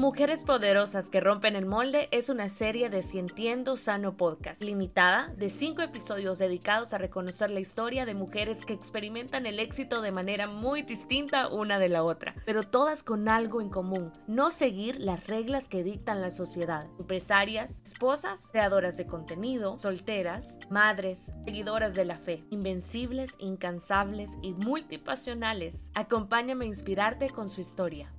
Mujeres Poderosas que Rompen el Molde es una serie de Cientiendo Sano Podcast, limitada de cinco episodios dedicados a reconocer la historia de mujeres que experimentan el éxito de manera muy distinta una de la otra, pero todas con algo en común, no seguir las reglas que dictan la sociedad. Empresarias, esposas, creadoras de contenido, solteras, madres, seguidoras de la fe, invencibles, incansables y multipasionales. Acompáñame a inspirarte con su historia.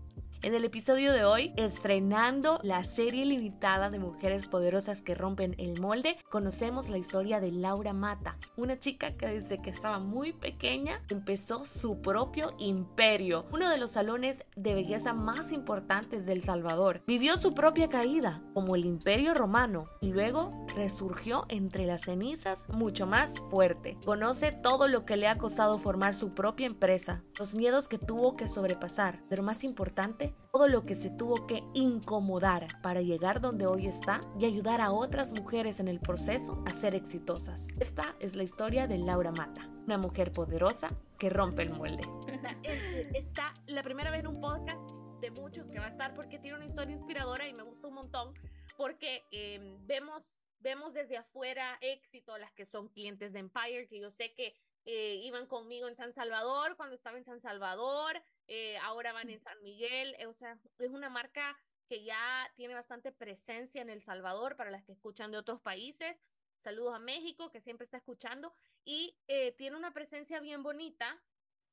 En el episodio de hoy, estrenando la serie limitada de mujeres poderosas que rompen el molde, conocemos la historia de Laura Mata, una chica que desde que estaba muy pequeña empezó su propio imperio, uno de los salones de belleza más importantes del Salvador. Vivió su propia caída, como el imperio romano, y luego resurgió entre las cenizas mucho más fuerte. Conoce todo lo que le ha costado formar su propia empresa, los miedos que tuvo que sobrepasar, pero más importante, todo lo que se tuvo que incomodar para llegar donde hoy está y ayudar a otras mujeres en el proceso a ser exitosas. Esta es la historia de Laura Mata, una mujer poderosa que rompe el molde. Está la primera vez en un podcast de muchos que va a estar porque tiene una historia inspiradora y me gusta un montón porque em, vemos vemos desde afuera éxito las que son clientes de Empire, que yo sé que eh, iban conmigo en San Salvador cuando estaba en San Salvador, eh, ahora van en San Miguel, eh, o sea, es una marca que ya tiene bastante presencia en El Salvador para las que escuchan de otros países. Saludos a México, que siempre está escuchando, y tiene una presencia bien bonita.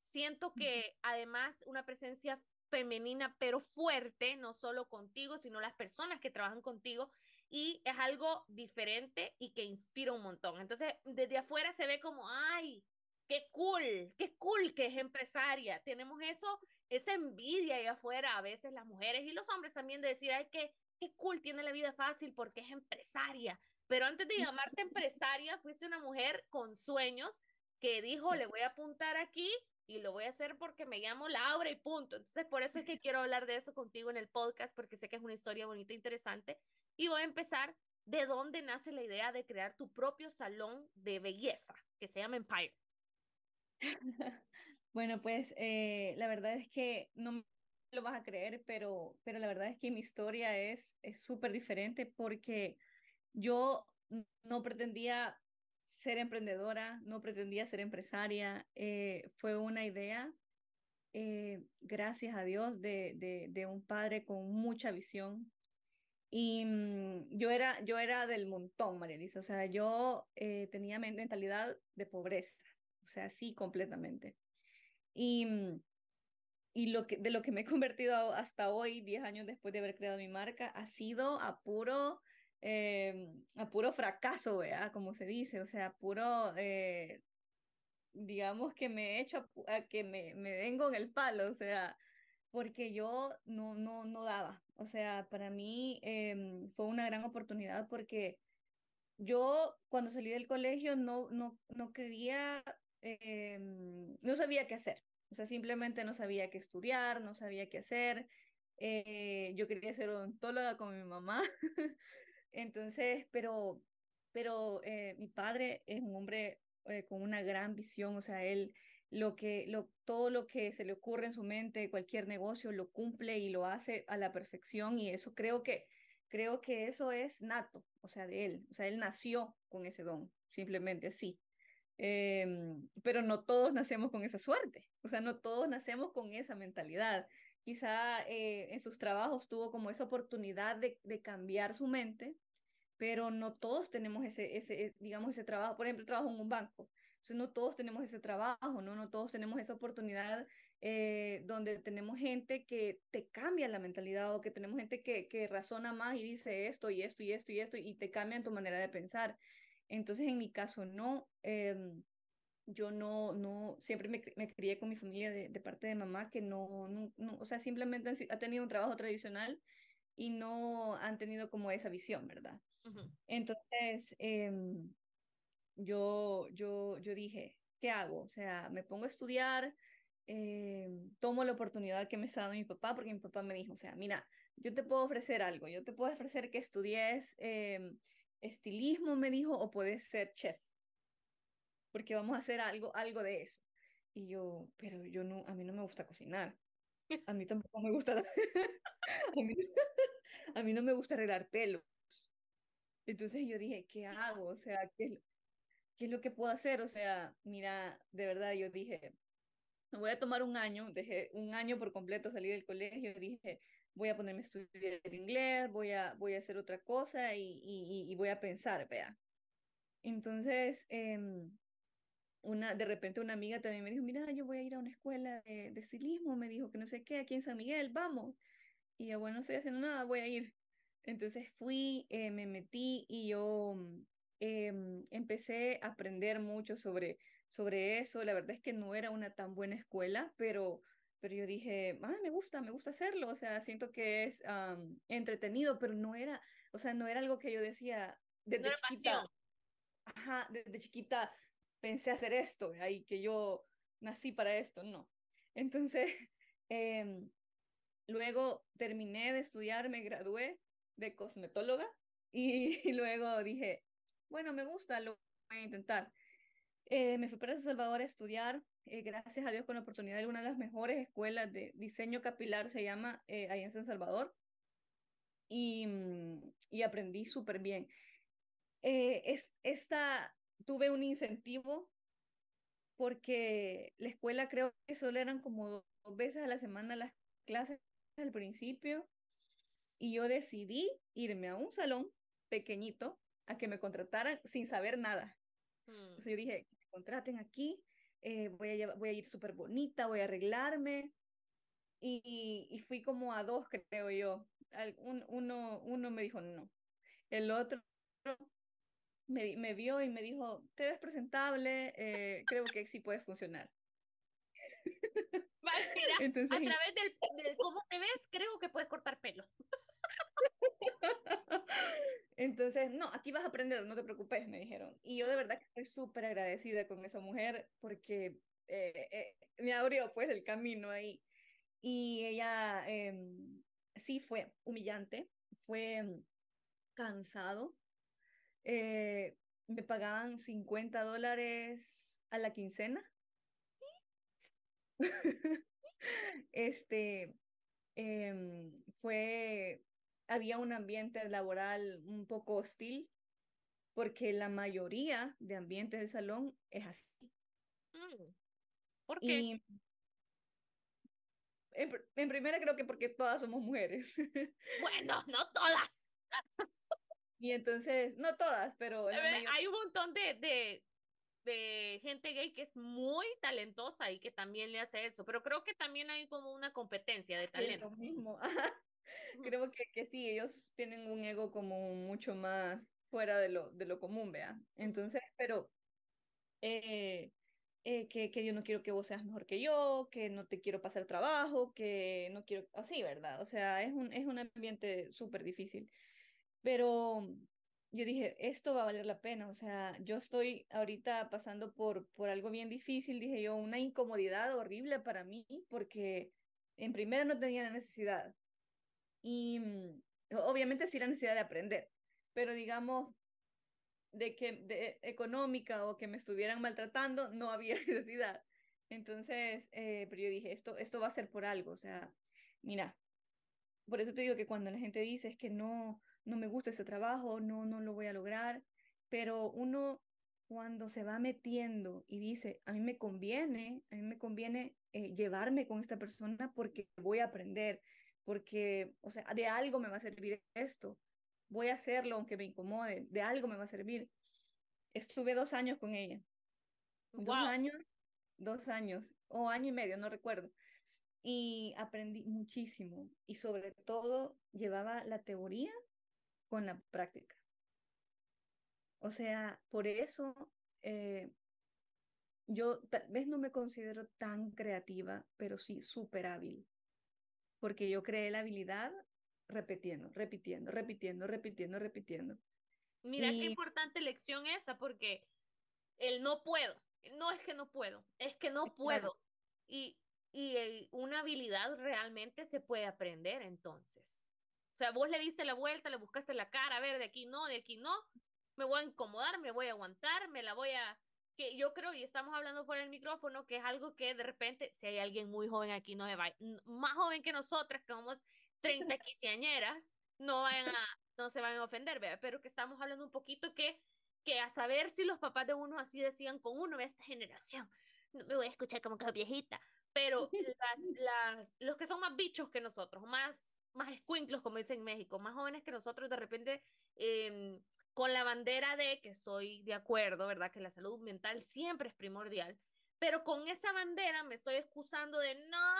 Siento que además una presencia femenina, pero fuerte, no solo contigo, sino las personas que trabajan contigo, y es algo diferente y que inspira un montón. Entonces, desde afuera se ve como, ay, qué cool, qué cool que es empresaria. Tenemos eso, esa envidia ahí afuera, a veces las mujeres y los hombres también de decir, ay, qué, qué cool, tiene la vida fácil porque es empresaria. Pero antes de llamarte empresaria, fuiste una mujer con sueños que dijo, le voy a apuntar aquí y lo voy a hacer porque me llamo Laura y punto. Entonces, por eso es que quiero hablar de eso contigo en el podcast, porque sé que es una historia bonita e interesante. Y voy a empezar de dónde nace la idea de crear tu propio salón de belleza, que se llama Empire. Bueno, pues eh, la verdad es que no lo vas a creer, pero, pero la verdad es que mi historia es súper diferente porque yo no pretendía ser emprendedora, no pretendía ser empresaria, eh, fue una idea, eh, gracias a Dios, de, de, de, un padre con mucha visión. Y mm, yo, era, yo era del montón, María Elisa, o sea, yo tenía mentalidad de pobreza sea, sí, completamente. Y, mm, y lo que, de lo que me he convertido hasta hoy, 10 años después de haber creado mi marca, ha sido a puro, eh, a puro fracaso, ¿verdad? Como se dice, o sea, puro, eh, digamos que me he hecho a, que me, me den con el palo, o sea, porque yo no, no, no daba. O sea, para mí em, fue una gran oportunidad porque yo cuando salí del colegio no, no, no quería Em, no sabía qué hacer. O sea, simplemente no sabía qué estudiar, no sabía qué hacer. Eh, yo quería ser odontóloga con mi mamá. Entonces, pero, pero eh, mi padre es un hombre eh, con una gran visión, o sea, él lo que, lo, todo lo que se le ocurre en su mente, cualquier negocio, lo cumple y lo hace a la perfección y eso creo que, creo que eso es nato, o sea, de él, o sea, él nació con ese don, simplemente así. Em, pero no todos nacemos con esa suerte, o sea, no todos nacemos con esa mentalidad. Quizá eh, en sus trabajos tuvo como esa oportunidad de, de, cambiar su mente, pero no todos tenemos ese, ese, digamos, ese trabajo. Por ejemplo, trabajo en un banco. Entonces, no todos tenemos ese trabajo, ¿no? No todos tenemos esa oportunidad eh, donde tenemos gente que te cambia la mentalidad o que tenemos gente que, que razona más y dice esto y esto y esto y esto y te cambian tu manera de pensar. Entonces, en mi caso, no. Em, yo no, no, siempre me, me, crié con mi familia de, de, parte de mamá que no, no, o sea, simplemente ha tenido un trabajo tradicional y no han tenido como esa visión, ¿verdad? Entonces, em, yo, yo, yo dije, ¿qué hago? O sea, me pongo a estudiar, em, tomo la oportunidad que me está dando mi papá, porque mi papá me dijo, o sea, mira, yo te puedo ofrecer algo, yo te puedo ofrecer que estudies estilismo, me dijo, o puedes ser chef, porque vamos a hacer algo, algo de eso. Y yo, pero yo no, a mí no me gusta cocinar. A mí tampoco me gusta. a, mí, no me gusta arreglar pelos. Entonces yo dije, ¿qué hago? O sea, ¿qué es, ¿qué es lo que puedo hacer? O sea, mira, de verdad yo dije, me voy a tomar un año, dejé un año por completo, salí del colegio, dije, voy a ponerme a estudiar inglés, voy a, voy a hacer otra cosa y, y, y voy a pensar, vea. Entonces, eh, una, de repente una amiga también me dijo, mira, yo voy a ir a una escuela de, de estilismo, me dijo que no sé qué, aquí en San Miguel, vamos. Y yo, bueno, no estoy haciendo nada, voy a ir. Entonces fui, eh, me metí y yo eh, empecé a aprender mucho sobre, sobre eso. La verdad es que no era una tan buena escuela, pero, pero yo dije, ah, me gusta, me gusta hacerlo. O sea, siento que es um, entretenido, pero no era, o sea, no era algo que yo decía desde no chiquita. Pasión. Ajá, desde chiquita pensé hacer esto, ahí que yo nací para esto, no. Entonces, eh, luego terminé de estudiar, me gradué de cosmetóloga y, y, luego dije, bueno, me gusta, lo voy a intentar. Eh, me fui para El Salvador a estudiar, eh, gracias a Dios con la oportunidad de una de las mejores escuelas de diseño capilar, se llama, eh, ahí en San Salvador, y, y aprendí súper bien. Eh, es, esta, tuve un incentivo porque la escuela creo que solo eran como dos veces a la semana las clases al principio y yo decidí irme a un salón pequeñito a que me contrataran sin saber nada. Mm. Entonces yo dije, contraten aquí, eh, voy, a, voy a ir súper bonita, voy a arreglarme. Y, y, fui como a dos, creo yo. Un, uno, uno me dijo no. El otro me, me vio y me dijo, te ves presentable, eh, creo que sí puedes funcionar. Entonces, a través del, del, cómo te ves, creo que puedes cortar pelo. Entonces, no, aquí vas a aprender, no te preocupes, me dijeron. Y yo de verdad que estoy súper agradecida con esa mujer porque eh, eh, me abrió pues el camino ahí. Y ella eh, sí fue humillante, fue cansado, eh, me pagaban 50 dólares a la quincena. este, eh, fue, había un ambiente laboral un poco hostil, porque la mayoría de ambientes de salón es así. Mm. ¿Por qué? Y, en, en primera creo que porque todas somos mujeres. Bueno, no todas. Y entonces, no todas, pero... Hay un montón de, de, de, gente gay que es muy talentosa y que también le hace eso, pero creo que también hay como una competencia de talento. Es lo mismo. creo que, que sí, ellos tienen un ego como mucho más fuera de lo, de lo común, vea. Entonces, pero... Eh, eh, que, que yo no quiero que vos seas mejor que yo, que no te quiero pasar trabajo, que no quiero, así, ¿verdad? O sea, es un, es un ambiente súper difícil. Pero yo dije, esto va a valer la pena, o sea, yo estoy ahorita pasando por, por algo bien difícil, dije yo, una incomodidad horrible para mí, porque en primera no tenía la necesidad. Y mm, obviamente sí la necesidad de aprender, pero digamos, de que de económica o que me estuvieran maltratando, no había necesidad. Entonces, eh, pero yo dije, esto, esto va a ser por algo, o sea, mira, por eso te digo que cuando la gente dice es que no, no me gusta ese trabajo, no, no lo voy a lograr, pero uno cuando se va metiendo y dice, a mí me conviene, a mí me conviene eh, llevarme con esta persona porque voy a aprender, porque, o sea, de algo me va a servir esto, voy a hacerlo aunque me incomode, de algo me va a servir. Estuve dos años con ella. Wow. Dos años, dos años, o año y medio, no recuerdo. Y aprendí muchísimo y sobre todo llevaba la teoría con la práctica. O sea, por eso eh, yo tal vez no me considero tan creativa, pero sí súper hábil, porque yo creé la habilidad repitiendo, repitiendo, repitiendo, repitiendo, repitiendo. Mira y... qué importante lección esa, porque el no puedo, no es que no puedo, es que no puedo. Claro. Y, y eh, una habilidad realmente se puede aprender entonces. O sea, vos le diste la vuelta, le buscaste la cara, a ver, de aquí no, de aquí no, me voy a incomodar, me voy a aguantar, me la voy a... Que yo creo, y estamos hablando fuera del micrófono, que es algo que de repente, si hay alguien muy joven aquí, no se va, más joven que nosotras, que somos 30 quinceañeras, no vayan a, no se vayan a ofender, ¿verdad? pero que estamos hablando un poquito que, que a saber si los papás de uno así decían con uno, de esta generación, no me voy a escuchar como que viejita, pero las, los que son más bichos que nosotros, más, más escuinclos, como dicen en México, más jóvenes que nosotros, de repente, eh, con la bandera de que estoy de acuerdo, ¿verdad? Que la salud mental siempre es primordial, pero con esa bandera me estoy excusando de no,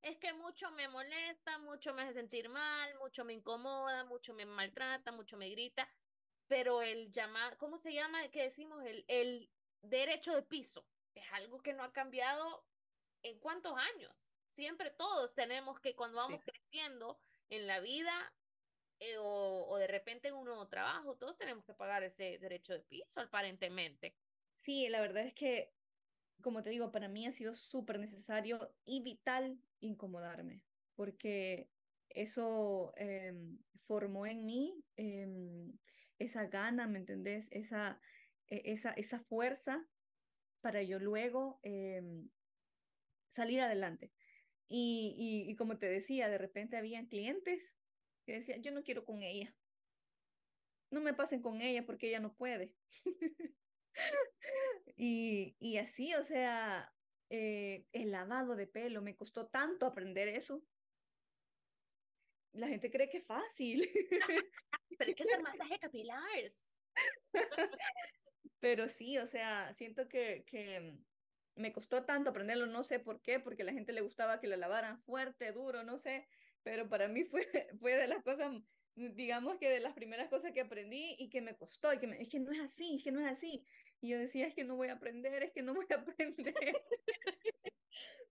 es que mucho me molesta, mucho me hace sentir mal, mucho me incomoda, mucho me maltrata, mucho me grita, pero el llamado, ¿cómo se llama? Que decimos el, el derecho de piso, es algo que no ha cambiado en cuántos años. Siempre todos tenemos que cuando vamos creciendo en la vida eh, o, o, de repente en un nuevo trabajo, todos tenemos que pagar ese derecho de piso aparentemente. Sí, la verdad es que, como te digo, para mí ha sido súper necesario y vital incomodarme, porque eso eh, formó en mí eh, esa gana, ¿me entendés? Esa, e, esa, esa fuerza para yo luego eh, salir adelante. Y, y, y, como te decía, de repente habían clientes que decían, yo no quiero con ella. No me pasen con ella porque ella no puede. y, y así, o sea, eh, el lavado de pelo, me costó tanto aprender eso. La gente cree que es fácil. Pero es que es masaje capilar. Pero sí, o sea, siento que, que me costó tanto aprenderlo, no sé por qué, porque a la gente le gustaba que la lavaran fuerte, duro, no sé, pero para mí fue, fue de las cosas, digamos que de las primeras cosas que aprendí y que me costó, y que me, es que no es así, es que no es así. Y yo decía, es que no voy a aprender, es que no voy a aprender.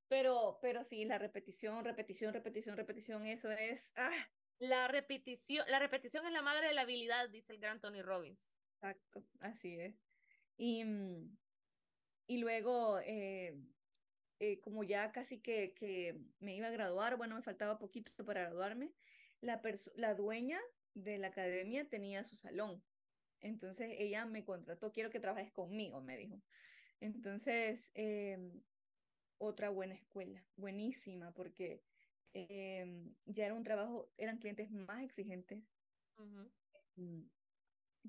pero, pero sí, la repetición, repetición, repetición, repetición, eso es... Ah. La repetición, la repetición es la madre de la habilidad, dice el gran Tony Robbins. Exacto, así es. Y, y luego, eh, eh, como ya casi que, que me iba a graduar, bueno, me faltaba poquito para graduarme, la, la dueña de la academia tenía su salón. Entonces ella me contrató, quiero que trabajes conmigo, me dijo. Entonces, eh, otra buena escuela, buenísima, porque eh, ya era un trabajo, eran clientes más exigentes, uh -huh.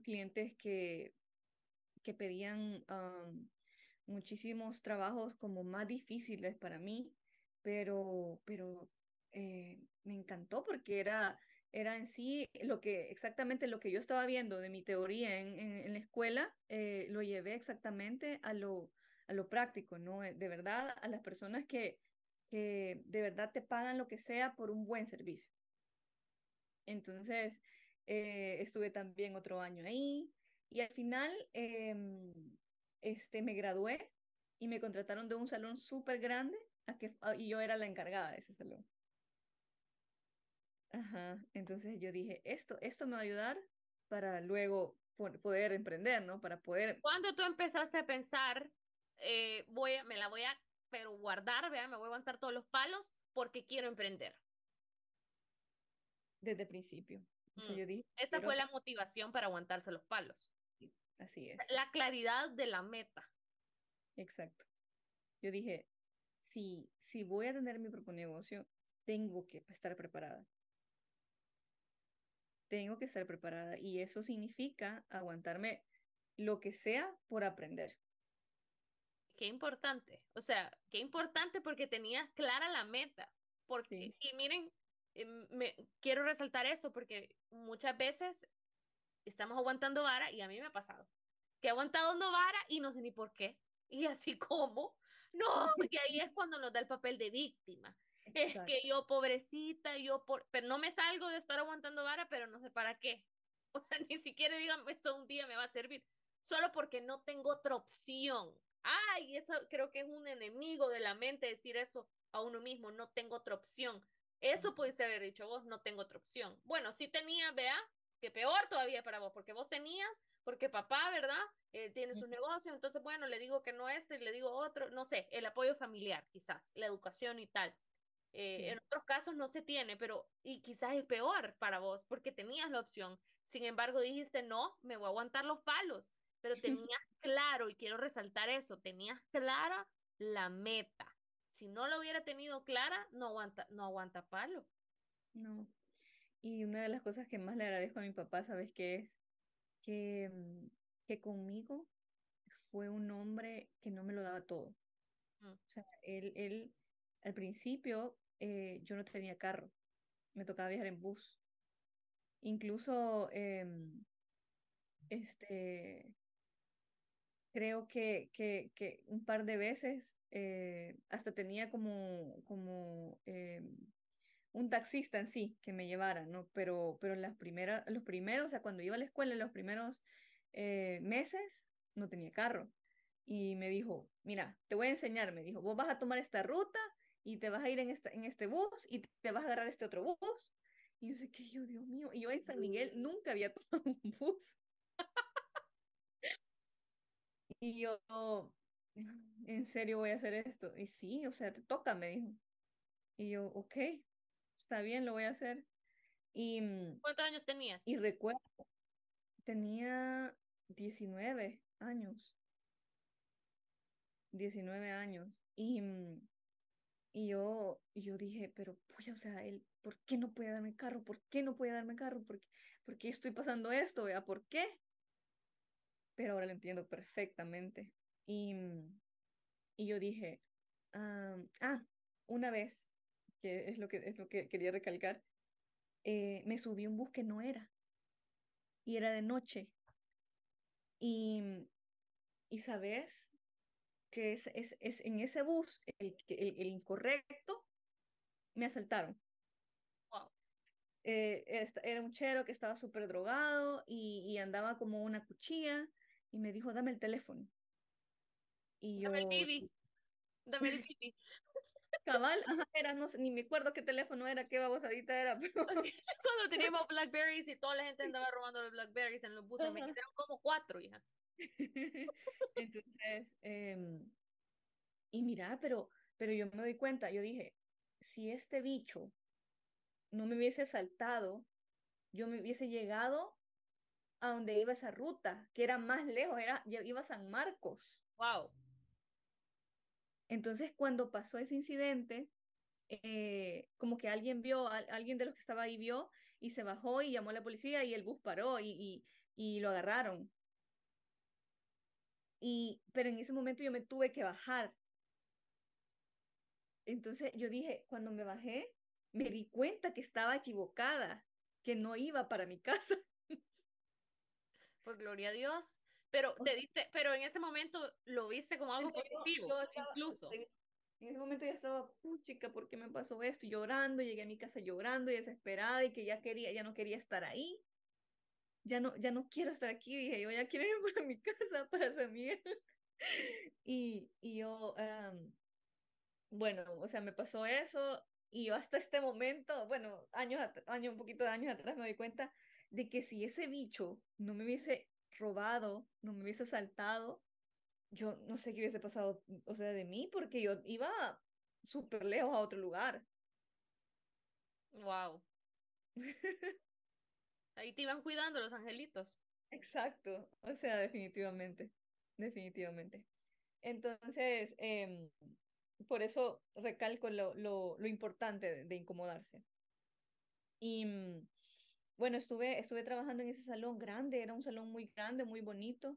clientes que, que pedían um, muchísimos trabajos como más difíciles para mí, pero, pero eh, me encantó porque era, era en sí lo que, exactamente lo que yo estaba viendo de mi teoría en, en, la escuela, eh, lo llevé exactamente a lo, a lo práctico, ¿no? De verdad, a las personas que, que de verdad te pagan lo que sea por un buen servicio. Entonces, eh, estuve también otro año ahí y al final eh, este, me gradué y me contrataron de un salón súper grande a que, a, y yo era la encargada de ese salón. Ajá, entonces yo dije, esto, esto me va a ayudar para luego poder emprender, ¿no? Para poder... ¿Cuándo tú empezaste a pensar, eh, voy a, me la voy a, pero guardar, vea, me voy a aguantar todos los palos porque quiero emprender? Desde el principio. O sea, Mm. yo dije, Esa fue la motivación para aguantarse los palos. Así es, La claridad de la meta. exacto. Yo dije, si, si voy a tener mi propio negocio, tengo que estar preparada. Tengo que estar preparada y eso significa aguantarme lo que sea por aprender. Qué importante. O sea, qué importante porque tenías clara la meta. Porque, Sí. y miren, eh, me, quiero resaltar eso porque muchas veces estamos aguantando vara y a mí me ha pasado. Que he aguantado no vara y no sé ni por qué. Y así como, no, y ahí es cuando nos da el papel de víctima. Es Exacto. que yo, pobrecita, yo, por... pero no me salgo de estar aguantando vara, pero no sé para qué. O sea, ni siquiera digan, esto un día me va a servir. Solo porque no tengo otra opción. Ay, eso creo que es un enemigo de la mente decir eso a uno mismo, no tengo otra opción. Eso pudiste haber dicho vos, no tengo otra opción. Bueno, sí tenía, vea, que peor todavía para vos, porque vos tenías, porque papá, ¿verdad? Eh, tiene su negocio, entonces, bueno, le digo que no este, le digo otro, no sé, el apoyo familiar, quizás, la educación y tal. Eh, Sí. En otros casos no se tiene, pero y quizás es peor para vos porque tenías la opción. Sin embargo, dijiste, no, me voy a aguantar los palos, pero tenías claro, y quiero resaltar eso, tenías clara la meta. Si no lo hubiera tenido clara, no aguanta, no aguanta palo. No. Y una de las cosas que más le agradezco a mi papá, ¿sabes qué es? Que, mm, que conmigo fue un hombre que no me lo daba todo. Mm. O sea, él, él al principio eh, yo no tenía carro, me tocaba viajar en bus. Incluso, em, este, creo que, que, que un par de veces eh, hasta tenía como, como em, un taxista en sí que me llevara, ¿no? Pero, pero las primeras, los primeros, o sea, cuando iba a la escuela, en los primeros eh, meses, no tenía carro. Y me dijo, mira, te voy a enseñar, me dijo, vos vas a tomar esta ruta y te vas a ir en, esta, en este bus y te vas a agarrar este otro bus. Y yo sé que yo, Dios mío, y yo en San Miguel nunca había tomado un bus. y yo, en serio voy a hacer esto. Y sí, o sea, te toca, me dijo. Y yo, ok, está bien, lo voy a hacer. Y, ¿Cuántos años tenías? Y recuerdo, tenía 19 años. 19 años. Y, y yo, yo dije, pero, pues, o sea, él, ¿por qué no puede darme carro? ¿Por qué no puede darme carro? ¿Por qué, ¿por qué estoy pasando esto? ¿Por qué? Pero ahora lo entiendo perfectamente. Y, y yo dije, ah, ah, una vez, que es lo que, es lo que quería recalcar, eh, me subí un bus que no era. Y era de noche. Y, y sabes que es, es, es en ese bus, el, el, el incorrecto, me asaltaron. Wow. Eh, era un chero que estaba súper drogado y, y, andaba como una cuchilla y me dijo, dame el teléfono. Y dame yo... el bibi. Dame el bibi. Cabal, ajá, era, no sé, ni me acuerdo qué teléfono era, qué babosadita era, pero... Cuando teníamos Blackberries y toda la gente andaba robando los Blackberries en los buses, me quitaron como cuatro, hija. Entonces, eh, y mira, pero, pero yo me doy cuenta, yo dije, si este bicho no me hubiese saltado, yo me hubiese llegado a donde iba esa ruta, que era más lejos, era, iba a San Marcos. Wow. Entonces, cuando pasó ese incidente, eh, como que alguien vio, a, alguien de los que estaba ahí vio y se bajó y llamó a la policía y el bus paró y, lo agarraron. Y, pero en ese momento yo me tuve que bajar. Entonces yo dije, cuando me bajé, me di cuenta que estaba equivocada, que no iba para mi casa. Pues gloria a Dios. Pero te diste, pero en ese momento lo viste como algo positivo, yo estaba, incluso. En, ese momento ya estaba, puchica, ¿por qué me pasó esto? Llorando, llegué a mi casa llorando y desesperada y que ya quería, ya no quería estar ahí. Ya no, ya no quiero estar aquí, dije yo, ya quiero ir para mi casa, para San Miguel. y, y yo, um, bueno, o sea, me pasó eso y yo hasta este momento, bueno, años, años, un poquito de años atrás me doy cuenta de que si ese bicho no me hubiese robado, no me hubiese saltado, yo no sé qué hubiese pasado, o sea, de mí, porque yo iba súper lejos a otro lugar. Wow. Ahí te iban cuidando los angelitos. Exacto, o sea, definitivamente, definitivamente. Entonces, eh, por eso recalco lo, lo, lo importante de, de, incomodarse. Y bueno, estuve, estuve trabajando en ese salón grande, era un salón muy grande, muy bonito,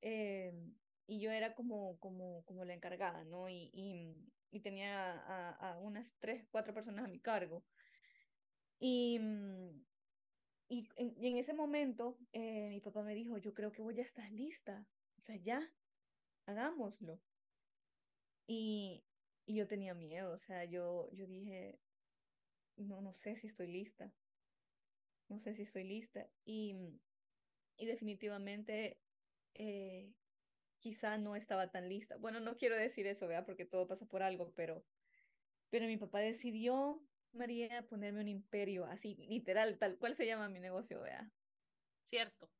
eh, y yo era como, como, como la encargada, ¿no? Y, y, tenía a, a, unas tres, cuatro personas a mi cargo. Y, y, en, y en ese momento eh, mi papá me dijo, yo creo que vos ya estás lista, o sea, ya, hagámoslo. Y, y yo tenía miedo, o sea, yo, yo dije, no, no sé si estoy lista, no sé si estoy lista. Y, y definitivamente eh, quizá no estaba tan lista. Bueno, no quiero decir eso, ¿verdad? Porque todo pasa por algo, pero, pero mi papá decidió, María, ponerme un imperio, así, literal, tal cual se llama mi negocio, ¿verdad? Cierto.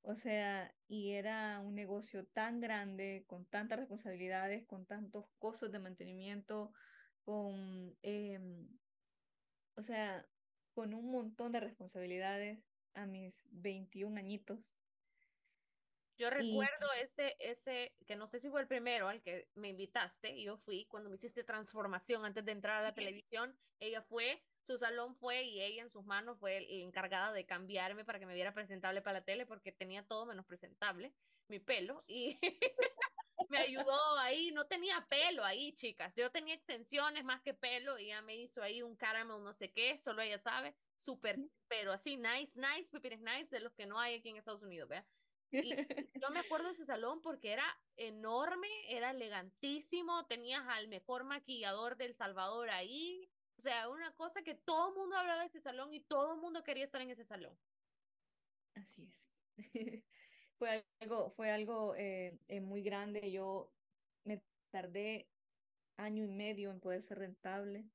O sea, y era un negocio tan grande, con tantas responsabilidades, con tantos costos de mantenimiento, con, eh, o sea, con un montón de responsabilidades a mis 21 añitos. Yo recuerdo y... ese, ese, que no sé si fue el primero al que me invitaste, y yo fui cuando me hiciste transformación antes de entrar a la televisión, ella fue su salón fue y ella en sus manos fue la encargada de cambiarme para que me viera presentable para la tele porque tenía todo menos presentable, mi pelo, y me ayudó ahí, no tenía pelo ahí, chicas, yo tenía extensiones más que pelo y ella me hizo ahí un caramel no sé qué, solo ella sabe, súper, pero así, nice, nice, pipines nice, de los que no hay aquí en Estados Unidos, ¿vea? Y yo me acuerdo de ese salón porque era enorme, era elegantísimo, tenías al mejor maquillador del Salvador ahí, o sea, una cosa que todo el mundo hablaba de ese salón y todo el mundo quería estar en ese salón. Así es. fue algo, fue algo eh, eh, muy grande. Yo me tardé año y medio en poder ser rentable.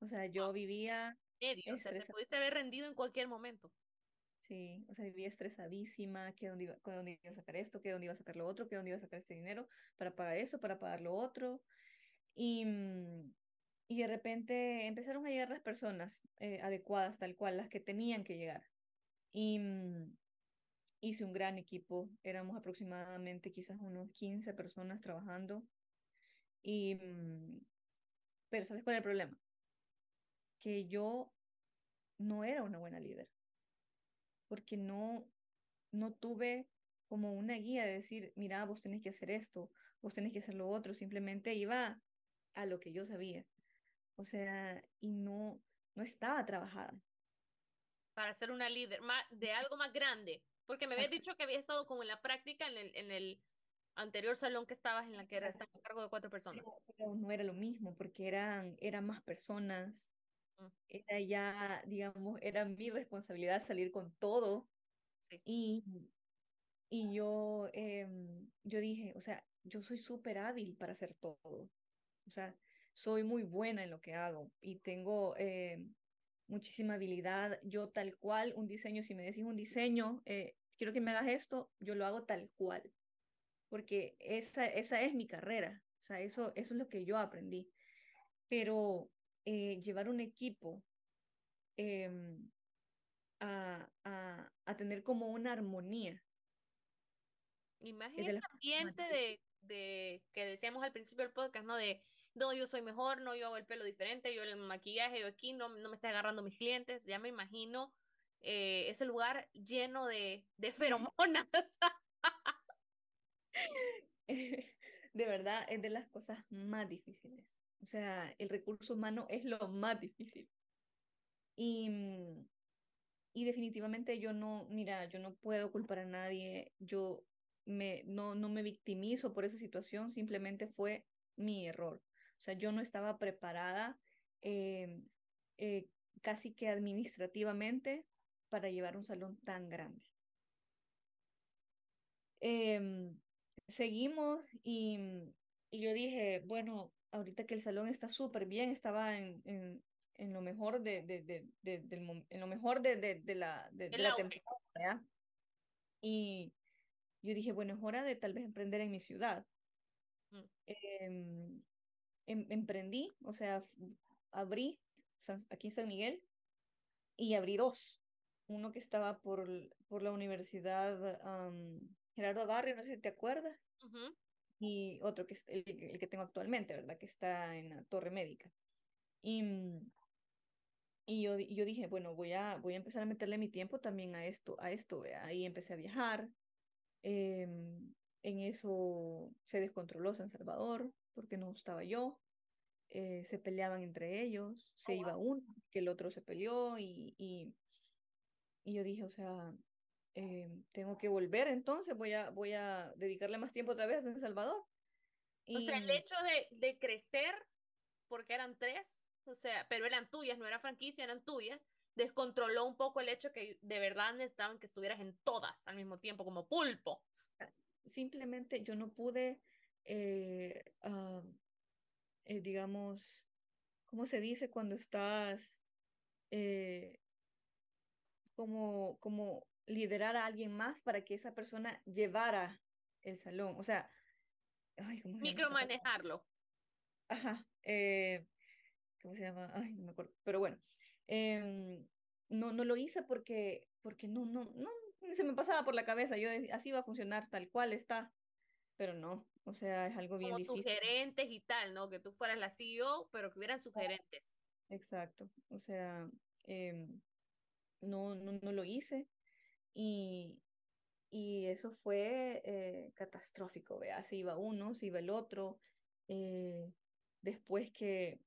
O sea, yo vivía... Medio, o sea, te pudiste haber rendido en cualquier momento. Sí, o sea, vivía estresadísima, que dónde iba, dónde iba a sacar esto, que dónde iba a sacar lo otro, que dónde iba a sacar este dinero para pagar eso, para pagar lo otro. Y, mm, y de repente empezaron a llegar las personas eh, adecuadas, tal cual, las que tenían que llegar. Y mm, hice un gran equipo, éramos aproximadamente quizás unos 15 personas trabajando. Y, mm, pero ¿sabes cuál es el problema? Que yo no era una buena líder, porque no, no tuve como una guía de decir, mira, vos tenés que hacer esto, vos tenés que hacer lo otro, simplemente iba a lo que yo sabía. O sea, y no, no estaba trabajada. Para ser una líder más, de algo más grande. Porque me habías dicho que había estado como en la práctica en el, en el anterior salón que estabas en la que era a cargo de cuatro personas. Pero, no era lo mismo, porque eran, eran más personas. Mm. Era ya, digamos, era mi responsabilidad salir con todo. Y, y yo, em, yo dije, o sea, yo soy súper hábil para hacer todo. O sea, soy muy buena en lo que hago y tengo eh, muchísima habilidad. Yo tal cual, un diseño, si me decís un diseño, eh, quiero que me hagas esto, yo lo hago tal cual, porque esa, esa es mi carrera, o sea, eso, eso es lo que yo aprendí. Pero eh, llevar un equipo em, a, a, a, tener como una armonía. Imagínese el ambiente de, de, que decíamos al principio del podcast, ¿no? De no, yo soy mejor, no, yo hago el pelo diferente, yo el maquillaje, yo aquí, no, no me está agarrando mis clientes, ya me imagino eh, ese lugar lleno de, de feromonas. de verdad, es de las cosas más difíciles. O sea, el recurso humano es lo más difícil. Y, y definitivamente yo no, mira, yo no puedo culpar a nadie, yo me, no, no me victimizo por esa situación, simplemente fue mi error. O sea, yo no estaba preparada eh, eh, casi que administrativamente para llevar un salón tan grande. Em, seguimos y, y, yo dije, bueno, ahorita que el salón está súper bien, estaba en, en, en, lo mejor de, de, de, del, en lo mejor de, de la, de, la temporada, Y yo dije, bueno, es hora de tal vez emprender en mi ciudad. Mm. Em, Em, emprendí, o sea, abrí aquí en San Miguel y abrí dos. Uno que estaba por, por la Universidad Gerardo Barrio, no sé si te acuerdas, y otro que es el, que tengo actualmente, ¿verdad? Que está en la Torre Médica. Y, y yo, yo dije, bueno, voy a, voy a empezar a meterle mi tiempo también a esto, a esto. Ahí empecé a viajar. Em, en eso se descontroló San Salvador porque no estaba yo. Eh, se peleaban entre ellos, se oh, iba uno, que el otro se peleó y, y, y yo dije, o sea, eh, tengo que volver entonces, voy a, voy a dedicarle más tiempo otra vez a San Salvador. O sea, el hecho de, de crecer, porque eran tres, o sea, pero eran tuyas, no era franquicia, eran tuyas, descontroló un poco el hecho que de verdad necesitaban que estuvieras en todas al mismo tiempo, como pulpo. Simplemente yo no pude eh, ah, eh, digamos, ¿cómo se dice cuando estás eh, como, como liderar a alguien más para que esa persona llevara el salón? O sea, micromanejarlo. Ajá, ¿cómo se llama? Ay, no me acuerdo, pero bueno, em, no, no lo hice porque, porque no, no, no, se me pasaba por la cabeza, yo así va a funcionar tal cual está, pero no, o sea, es algo bien Como difícil. sugerentes y tal, ¿no? Que tú fueras la CEO, pero que hubieran sugerentes. exacto. O sea, em, no, no, no lo hice y, y eso fue eh, catastrófico, ¿vea? Se iba uno, se iba el otro. eh, después que,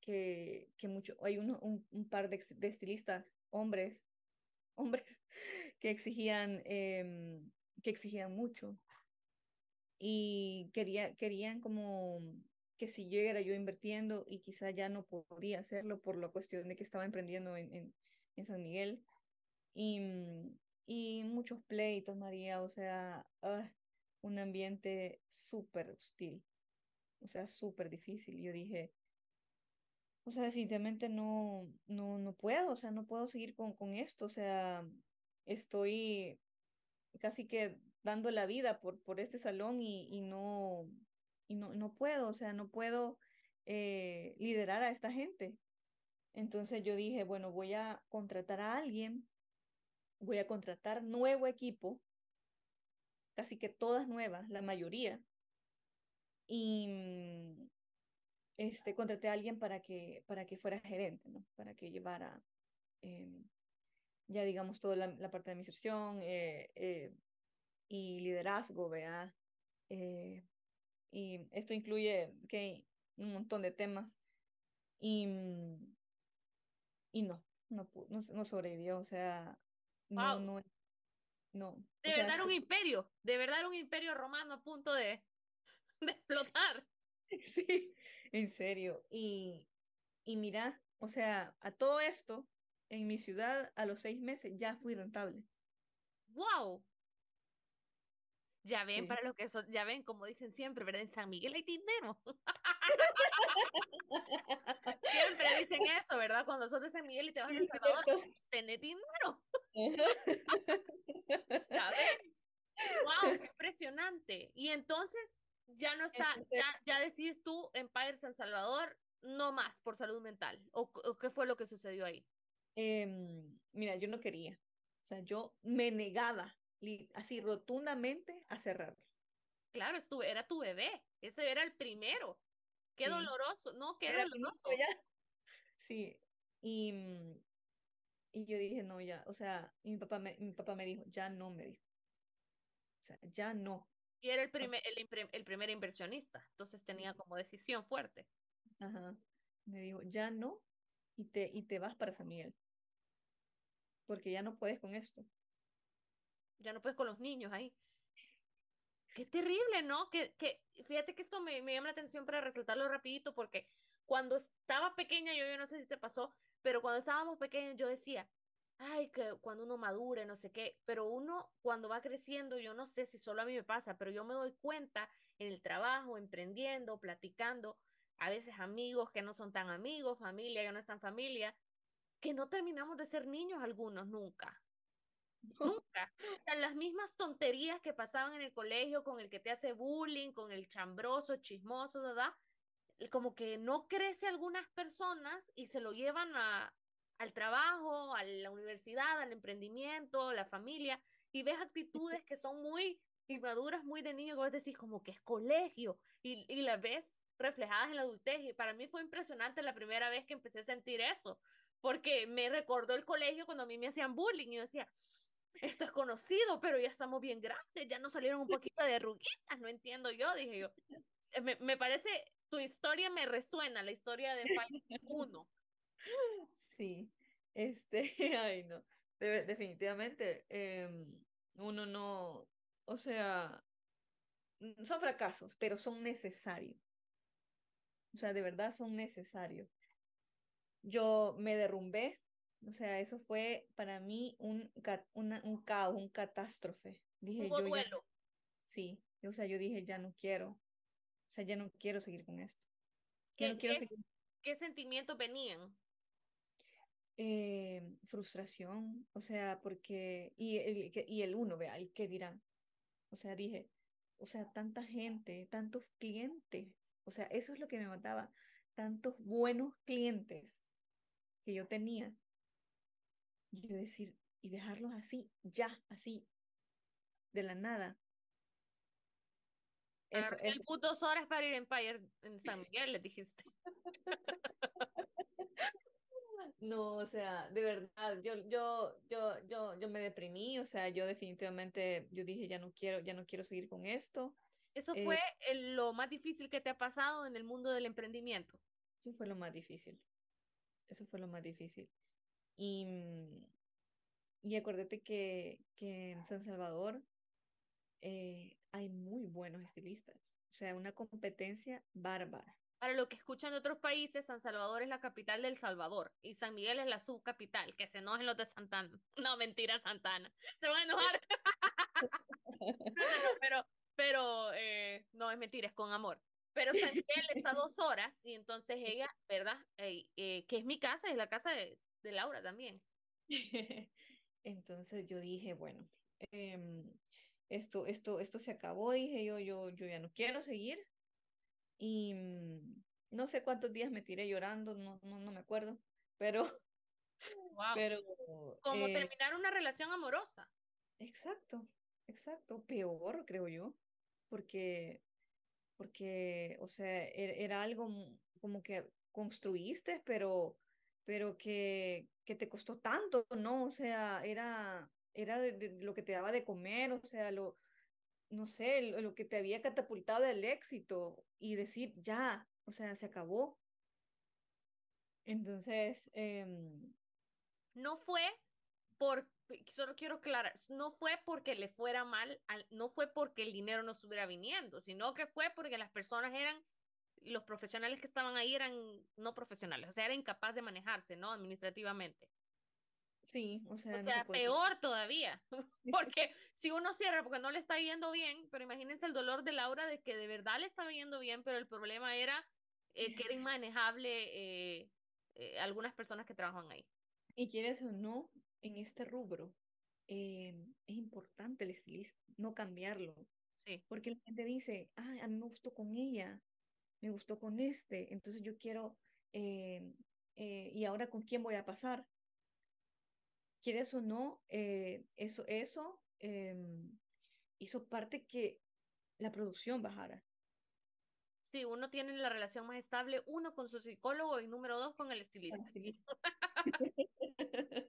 que, que mucho, hay uno, un, par de, de estilistas, hombres, hombres, que exigían, em, que exigían mucho y quería, querían como que si llegara yo invirtiendo y quizá ya no podía hacerlo por la cuestión de que estaba emprendiendo en, en, en San Miguel y, mm, y muchos pleitos, María, o sea, ah, un ambiente súper hostil, o sea, súper difícil. Yo dije, o sea, definitivamente no, no, no puedo, o sea, no puedo seguir con, con esto, o sea, estoy casi que dando la vida por, por este salón y, y no, y no, no puedo, o sea, no puedo eh, liderar a esta gente. Entonces yo dije, bueno, voy a contratar a alguien, voy a contratar nuevo equipo, casi que todas nuevas, la mayoría, y mm, este, contraté a alguien para que, para que fuera gerente, ¿no? Para que llevara eh, ya digamos toda la, parte de administración eh, eh, y liderazgo, ¿vea? Eh, y esto incluye un montón de temas y, mm, y no, no, no, no sobrevivió, o sea, no, Wow, no, no, o de verdad era un imperio, de verdad era un imperio romano a punto de, de explotar. sí, en serio, y, y mira, o sea, a todo esto, en mi ciudad, a los seis meses ya fui rentable, Wow, ya ven sí. para lo que son, ya ven, como dicen siempre, ¿verdad? En San Miguel hay dinero. Siempre dicen eso, ¿verdad? Cuando sos de San Miguel y te vas a Sí, es Salvador, tenés dinero. Ya ven. Wow, qué impresionante. Y entonces ya no está, ya, ya decides tú, Empire San Salvador, no más por salud mental. ¿O, o qué fue lo que sucedió ahí? em, mira, yo no quería. O sea, yo me negaba así rotundamente a cerrarlo. Claro, estuve, era tu bebé. Ese era el primero. Qué Sí, doloroso, no, qué era doloroso. ya. Sí. Y, mm, y yo dije, no, ya. O sea, y mi papá me, mi papá me dijo, ya no, me dijo. O sea, ya no. Y era el Pa- primer, el, el primer inversionista. Entonces tenía como decisión fuerte. Ajá. Me dijo, ya no. Y te, y te vas para San Miguel. Porque ya no puedes con esto. Ya no puedes con los niños ahí. Qué terrible, ¿no? Que, que fíjate que esto me, me llama la atención para resaltarlo rapidito porque cuando estaba pequeña, yo, yo no sé si te pasó, pero cuando estábamos pequeños yo decía, ay, que cuando uno madure, no sé qué, pero uno cuando va creciendo, yo no sé si solo a mí me pasa, pero yo me doy cuenta en el trabajo, emprendiendo, platicando, a veces amigos que no son tan amigos, familia que no es tan familia, que no terminamos de ser niños algunos nunca. Nunca. O sea, las mismas tonterías que pasaban en el colegio con el que te hace bullying, con el chambroso, chismoso, ¿verdad? Como que no crece algunas personas y se lo llevan a, al trabajo, a la universidad, al emprendimiento, la familia, y ves actitudes que son muy inmaduras, muy de niño, que vos decís como que es colegio, y, y las ves reflejadas en la adultez. Y para mí fue impresionante la primera vez que empecé a sentir eso, porque me recordó el colegio cuando a mí me hacían bullying, y yo decía, esto es conocido, pero ya estamos bien grandes, ya nos salieron un poquito de ruguitas, no entiendo yo, dije yo. Eh, Me, me parece, tu historia me resuena, la historia de Empire 1. Sí. Este, ay, no. De- definitivamente, em, uno no, o sea, son fracasos, pero son necesarios. O sea, de verdad son necesarios. Yo me derrumbé, o sea, eso fue para mí un, una- un caos, un catástrofe. Dije, Hubo yo ya, duelo. sí, o sea, yo dije, ya no quiero, o sea, ya no quiero seguir con esto. Ya no ¿Qué, quiero qué, seguir. qué sentimientos venían? eh, frustración, o sea, porque, y el, y el uno, vea, el qué dirán. O sea, dije, o sea, tanta gente, tantos clientes, o sea, eso es lo que me mataba, tantos buenos clientes que yo tenía, yo decir, y dejarlos así, ya, así, de la nada. Eso, bus dos horas para ir a Empire en San Miguel, le dijiste. No, o sea, de verdad, yo, yo, yo, yo, yo me deprimí, o sea, yo definitivamente, yo dije, ya no quiero, ya no quiero seguir con esto. ¿Eso fue eh, lo más difícil que te ha pasado en el mundo del emprendimiento? Eso fue lo más difícil. Eso fue lo más difícil. Y, y acuérdate que, que en San Salvador eh, hay muy buenos estilistas. O sea, una competencia bárbara. Para lo que escuchan de otros países, San Salvador es la capital del Salvador y San Miguel es la subcapital. Que se enojen los de Santana. No, mentira, Santana. Se van a enojar. pero, pero eh, no es mentira, es con amor. Pero San Miguel está dos horas y entonces ella, ¿verdad? Eh, eh, que es mi casa, es la casa de, de Laura también. entonces yo dije, bueno, eh, esto, esto, esto se acabó, dije yo, yo, yo ya no quiero seguir. Y mm, no sé cuántos días me tiré llorando, no, no, no me acuerdo, pero... Wow. pero Como eh, terminar una relación amorosa. Exacto, exacto, peor creo yo, porque, porque, o sea, era, era algo como que construiste, pero, pero que, que te costó tanto, ¿no? O sea, era, era de, lo que te daba de comer, o sea, lo, no sé, lo, que te había catapultado del éxito y decir, ya, o sea, se acabó. Entonces, em, no fue por, solo quiero aclarar, no fue porque le fuera mal, no fue porque el dinero no estuviera viniendo, sino que fue porque las personas eran, los profesionales que estaban ahí eran no profesionales, o sea, eran incapaces de manejarse, ¿no? Administrativamente. Sí, o sea, o sea peor todavía, porque si uno cierra porque no le está yendo bien, pero imagínense el dolor de Laura de que de verdad le estaba yendo bien, pero el problema era eh, que era inmanejable eh, eh, algunas personas que trabajan ahí. Y quieres o no, en este rubro es importante el estilista, no cambiarlo. Sí. Porque la gente dice, ah, a mí me gustó con ella, me gustó con este, entonces yo quiero, ¿y ahora con quién voy a pasar? quieres o no, eh, eso, eso em, hizo parte que la producción bajara. Sí, uno tiene la relación más estable, uno con su psicólogo y número dos con el estilista.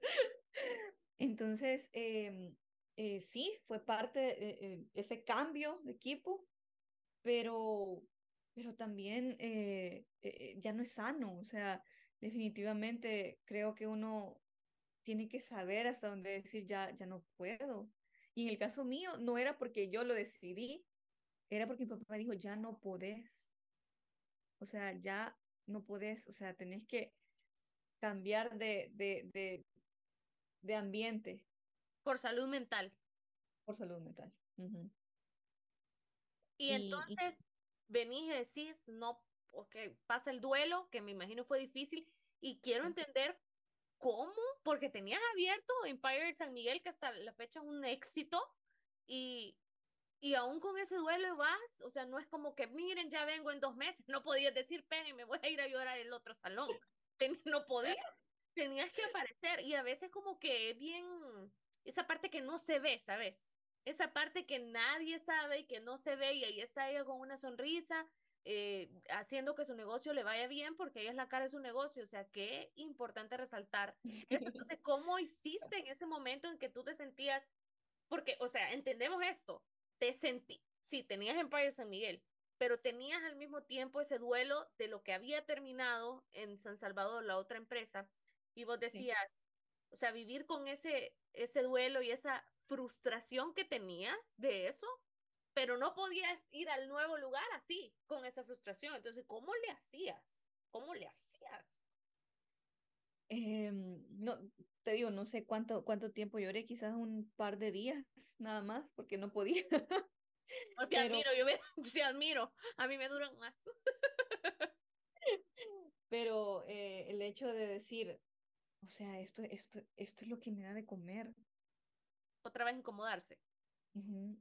Entonces, em, eh, sí, fue parte de eh, ese cambio de equipo, pero, pero también ya no es sano, o sea, definitivamente creo que uno tiene que saber hasta dónde decir ya, ya no puedo. Y en el caso mío, no era porque yo lo decidí, era porque mi papá me dijo, ya no podés. O sea, ya no podés, o sea, tenés que cambiar de, de, de, de ambiente. Por salud mental. Por salud mental. y, entonces venís y decís, no, ok, pasa el duelo, que me imagino fue difícil, y quiero entender ¿cómo? Porque tenías abierto Empire San Miguel, que hasta la fecha es un éxito, y, y aún con ese duelo vas, o sea, no es como que, miren, ya vengo en dos meses, no podías decir, me voy a ir a llorar el otro salón, no podías, tenías que aparecer, y a veces como que bien, esa parte que no se ve, ¿sabes? Esa parte que nadie sabe y que no se ve, y ahí está ella con una sonrisa, eh, haciendo que su negocio le vaya bien porque ella es la cara de su negocio. O sea, qué importante resaltar. Entonces, ¿cómo hiciste en ese momento en que tú te sentías? Porque, o sea, entendemos esto. Te sentí, sí, tenías Empire San Miguel, pero tenías al mismo tiempo ese duelo de lo que había terminado en San Salvador, la otra empresa, y vos decías, o sea, vivir con ese, ese duelo y esa frustración que tenías de eso, pero no podías ir al nuevo lugar así, con esa frustración. Entonces, ¿cómo le hacías? ¿Cómo le hacías? Em, no, te digo, no sé cuánto, cuánto tiempo lloré, quizás un par de días nada más, porque no podía. te admiro, yo te admiro, a mí me duran más. pero eh, el hecho de decir, o sea, esto, esto, esto es lo que me da de comer. Otra vez incomodarse.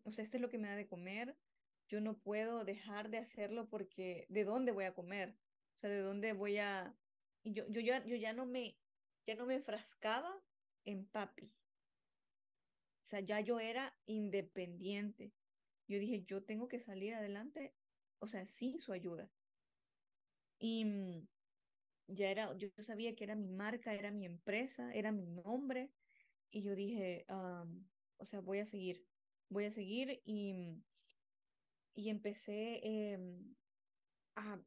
O sea, esto es lo que me da de comer. Yo no puedo dejar de hacerlo porque ¿de dónde voy a comer? O sea, ¿de dónde voy a...? Y yo, yo, ya, yo ya no me, ya no me enfrascaba en papi. O sea, ya yo era independiente. Yo dije, yo tengo que salir adelante, o sea, sin su ayuda. Y, ya era, yo sabía que era mi marca, era mi empresa, era mi nombre, y yo dije, o sea, voy a seguir, voy a seguir y, y empecé em, a,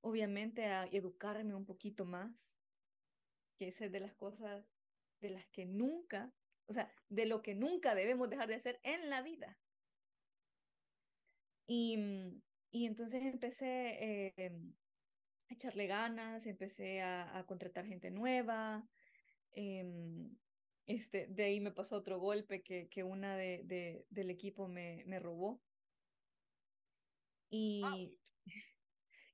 obviamente, a educarme un poquito más, que esa es de las cosas de las que nunca, o sea, de lo que nunca debemos dejar de hacer en la vida. Y, y entonces empecé em, a echarle ganas, empecé a, a contratar gente nueva. Em, este, de ahí me pasó otro golpe que, que una de, de, del equipo me, me robó. Y,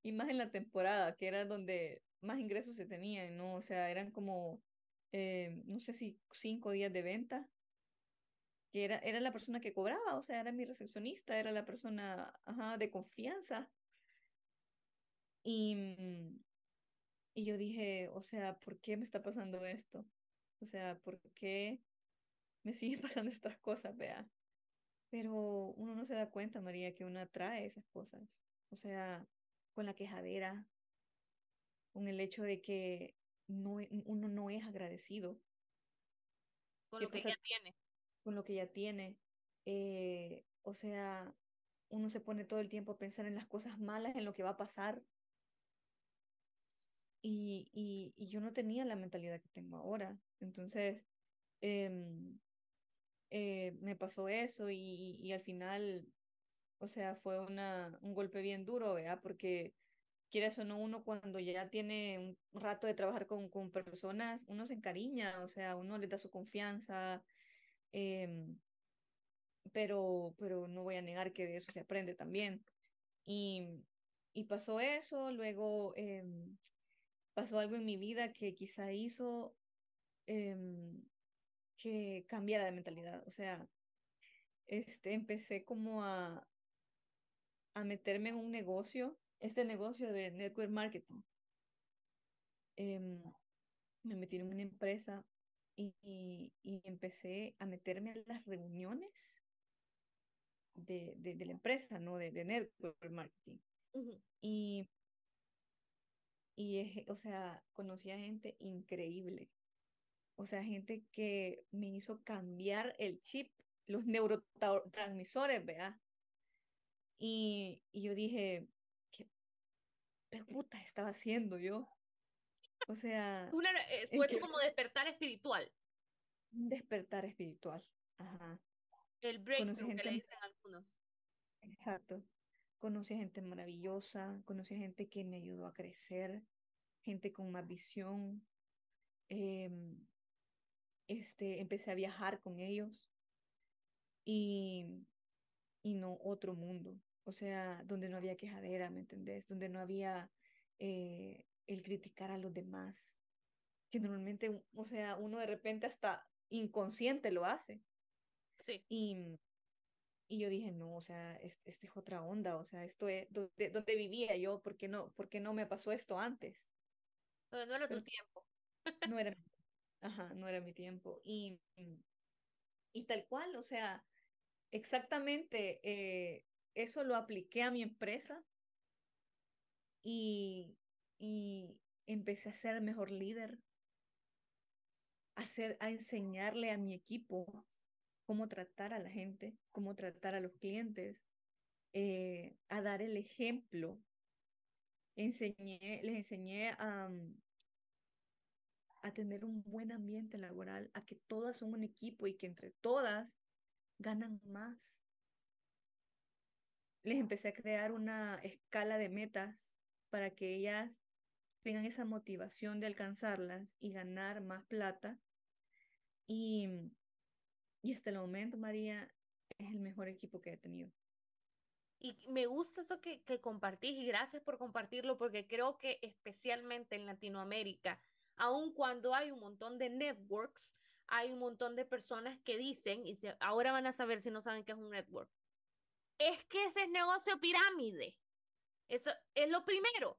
y más en la temporada, que era donde más ingresos se tenían, ¿no? O sea, eran como, eh, no sé si cinco días de venta, que era, era la persona que cobraba, o sea, era mi recepcionista, era la persona ajá, de confianza. Y, mm, y yo dije, o sea, ¿por qué me está pasando esto? O sea, ¿por qué me siguen pasando estas cosas, vea? Pero uno no se da cuenta, María, que uno atrae esas cosas. O sea, con la quejadera, con el hecho de que no, e, uno no es agradecido. Con lo que ya tiene. Con lo que ya tiene. Eh, o sea, uno se pone todo el tiempo a pensar en las cosas malas, en lo que va a pasar. Y, y, y yo no tenía la mentalidad que tengo ahora. Entonces, em, eh, me pasó eso y, al final, o sea, fue un golpe bien duro, ¿verdad? Porque quieres o no, uno cuando ya tiene un rato de trabajar con, con personas, uno se encariña, o sea, uno le da su confianza, em, pero, pero no voy a negar que de eso se aprende también. Y, y pasó eso, luego em, pasó algo en mi vida que quizá hizo em, que cambiara de mentalidad, o sea, este, empecé como a, a meterme en un negocio este negocio de network marketing. Em, me metí en una empresa y, y, empecé a meterme en las reuniones de, de, de la empresa, ¿no? De, de network marketing. Y, y, o sea, conocí a gente increíble. O sea, gente que me hizo cambiar el chip, los neurotransmisores, ¿verdad? Y, y yo dije, ¿qué puta estaba haciendo yo? O sea... Eh, fue como despertar espiritual. Un despertar espiritual, ajá. El breakthrough que le dicen algunos. Exacto. Conocí a gente maravillosa, conocí a gente que me ayudó a crecer, gente con más visión. Em, este, empecé a viajar con ellos y, y no otro mundo o sea, donde no había quejadera, ¿me entendés? Donde no había eh, el criticar a los demás, que normalmente, o sea, uno de repente hasta inconsciente lo hace. Sí. Y, y yo dije, no, o sea, esta es otra onda, o sea, esto es, donde, donde vivía yo? ¿Por qué, no, ¿Por qué no me pasó esto antes? No, era tu tiempo. no era, ajá, no era mi tiempo. Y, y tal cual, o sea, exactamente, eh, eso lo apliqué a mi empresa y, y empecé a ser mejor líder, a, a enseñarle a mi equipo cómo tratar a la gente, cómo tratar a los clientes, eh, a dar el ejemplo. Enseñé, les enseñé a, a tener un buen ambiente laboral, a que todas son un equipo y que entre todas ganan más les empecé a crear una escala de metas para que ellas tengan esa motivación de alcanzarlas y ganar más plata. Y, y hasta el momento, María, es el mejor equipo que he tenido. Y me gusta eso que, que compartís y gracias por compartirlo porque creo que especialmente en Latinoamérica, aun cuando hay un montón de networks, hay un montón de personas que dicen, y ahora van a saber si no saben qué es un network, es que ese es negocio pirámide. Eso es lo primero.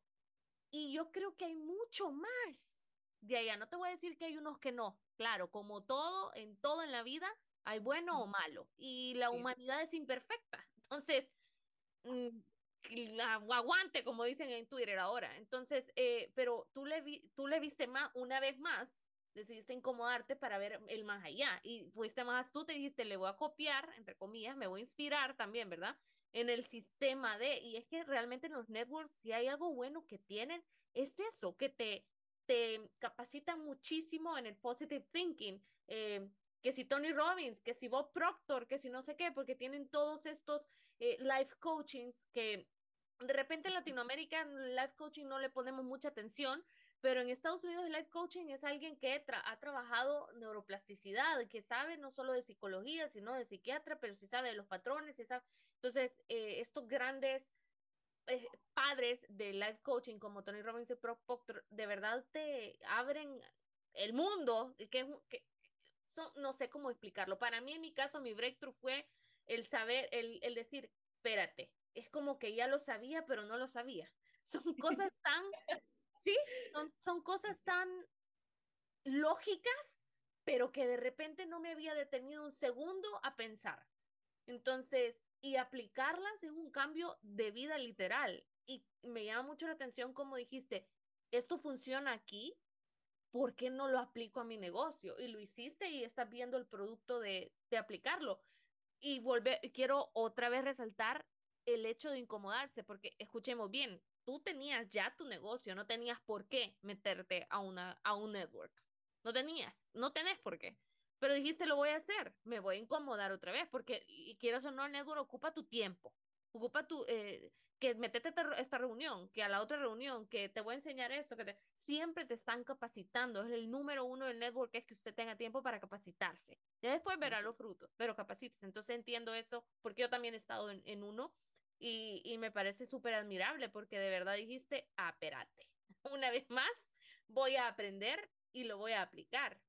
Y yo creo que hay mucho más de allá. No te voy a decir que hay unos que no. Claro, como todo, en todo en la vida, hay bueno o malo. Y la humanidad es imperfecta. Entonces, mm, aguante, como dicen en Twitter ahora. Entonces, eh, pero tú le, vi, tú le viste más, una vez más, decidiste incomodarte para ver el más allá y fuiste más astuta y dijiste, le voy a copiar, entre comillas, me voy a inspirar también, ¿verdad? En el sistema de, y es que realmente en los networks, si hay algo bueno que tienen, es eso, que te, te capacitan muchísimo en el positive thinking. Eh, que si Tony Robbins, que si Bob Proctor, que si no sé qué, porque tienen todos estos eh, life coachings que de repente en Latinoamérica life coaching no le ponemos mucha atención, pero en Estados Unidos el life coaching es alguien que ha trabajado neuroplasticidad, que sabe no solo de psicología, sino de psiquiatra, pero sí sabe de los patrones, y sabe. Entonces, eh, estos grandes eh, padres de life coaching como Tony Robbins y Proctor, de verdad te abren el mundo, que, que no sé cómo explicarlo. Para mí, en mi caso, mi breakthrough fue el saber, el, el decir, espérate, es como que ya lo sabía, pero no lo sabía. Son cosas tan, sí, son, son cosas tan lógicas, pero que de repente no me había detenido un segundo a pensar. Entonces, y aplicarlas es un cambio de vida literal. Y me llama mucho la atención como dijiste, esto funciona aquí, ¿por qué no lo aplico a mi negocio? Y lo hiciste y estás viendo el producto de, de aplicarlo. Y volver, quiero otra vez resaltar el hecho de incomodarse, porque escuchemos bien, tú tenías ya tu negocio, no tenías por qué meterte a, una, a un network. No tenías, no tenés por qué. Pero dijiste, lo voy a hacer, me voy a incomodar otra vez, porque y quieras o no, el network ocupa tu tiempo, ocupa tu, eh, que metete a esta reunión, que a la otra reunión, que te voy a enseñar esto, que te... siempre te están capacitando. Es el número uno del network es que usted tenga tiempo para capacitarse. Ya después verá los frutos, pero capacites. Entonces entiendo eso porque yo también he estado en, en uno y, y, me parece súper admirable porque de verdad dijiste, apérate. Una vez más, voy a aprender y lo voy a aplicar.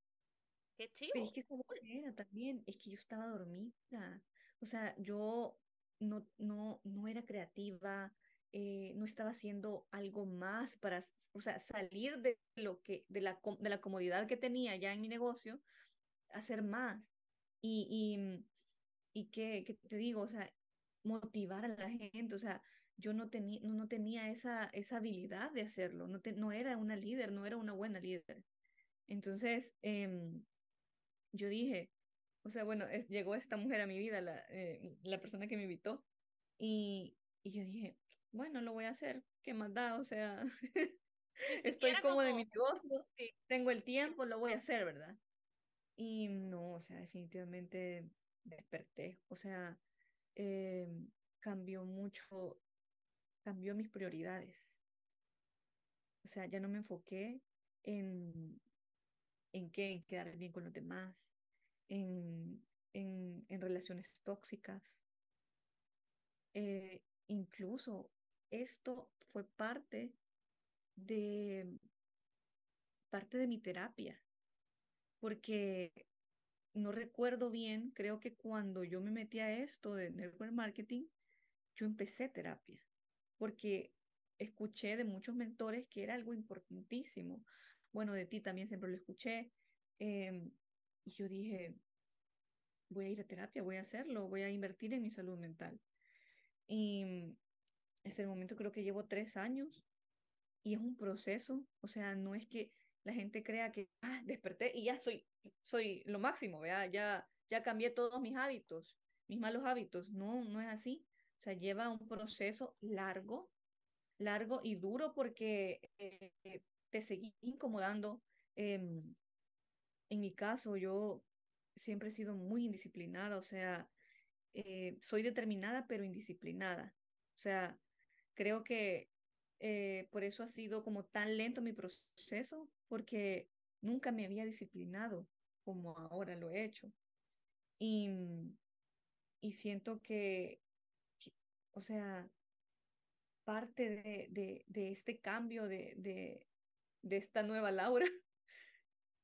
Qué chido. Pero es que esa era también, es que yo estaba dormida. O sea, yo no, no, no era creativa, eh, no estaba haciendo algo más para, o sea, salir de lo que, de la, de la comodidad que tenía ya en mi negocio, hacer más. Y, y, y que, te digo, o sea, motivar a la gente, o sea, yo no, tenía no, no tenía esa, esa habilidad de hacerlo, no, no era una líder, no era una buena líder. Entonces, eh, yo dije, o sea, bueno, es, llegó esta mujer a mi vida, la, eh, la persona que me invitó, y, y, yo dije, bueno, lo voy a hacer, ¿qué más da? O sea, estoy como de mi negocio, tengo el tiempo, lo voy a hacer, ¿verdad? Y no, o sea, definitivamente desperté, o sea, eh, cambió mucho, cambió mis prioridades. O sea, ya no me enfoqué en, en qué, en quedar bien con los demás, en, en, en relaciones tóxicas. Eh, incluso esto fue parte de parte de mi terapia, porque no recuerdo bien, creo que cuando yo me metí a esto de network marketing, yo empecé terapia, porque escuché de muchos mentores que era algo importantísimo. Bueno, de ti también siempre lo escuché. Eh, y yo dije, voy a ir a terapia, voy a hacerlo, voy a invertir en mi salud mental. Y hasta el momento creo que llevo tres años y es un proceso, o sea, no es que la gente crea que ah, desperté y ya soy, soy lo máximo. Ya, ya cambié todos mis hábitos, mis malos hábitos. No, no es así. O sea, lleva un proceso largo, largo y duro porque eh, te seguís incomodando. Eh, en mi caso, yo siempre he sido muy indisciplinada, o sea, eh, soy determinada pero indisciplinada. O sea, creo que eh, por eso ha sido como tan lento mi proceso, porque nunca me había disciplinado como ahora lo he hecho. Y, y siento que, o sea, parte de, de, de este cambio de, de, de esta nueva Laura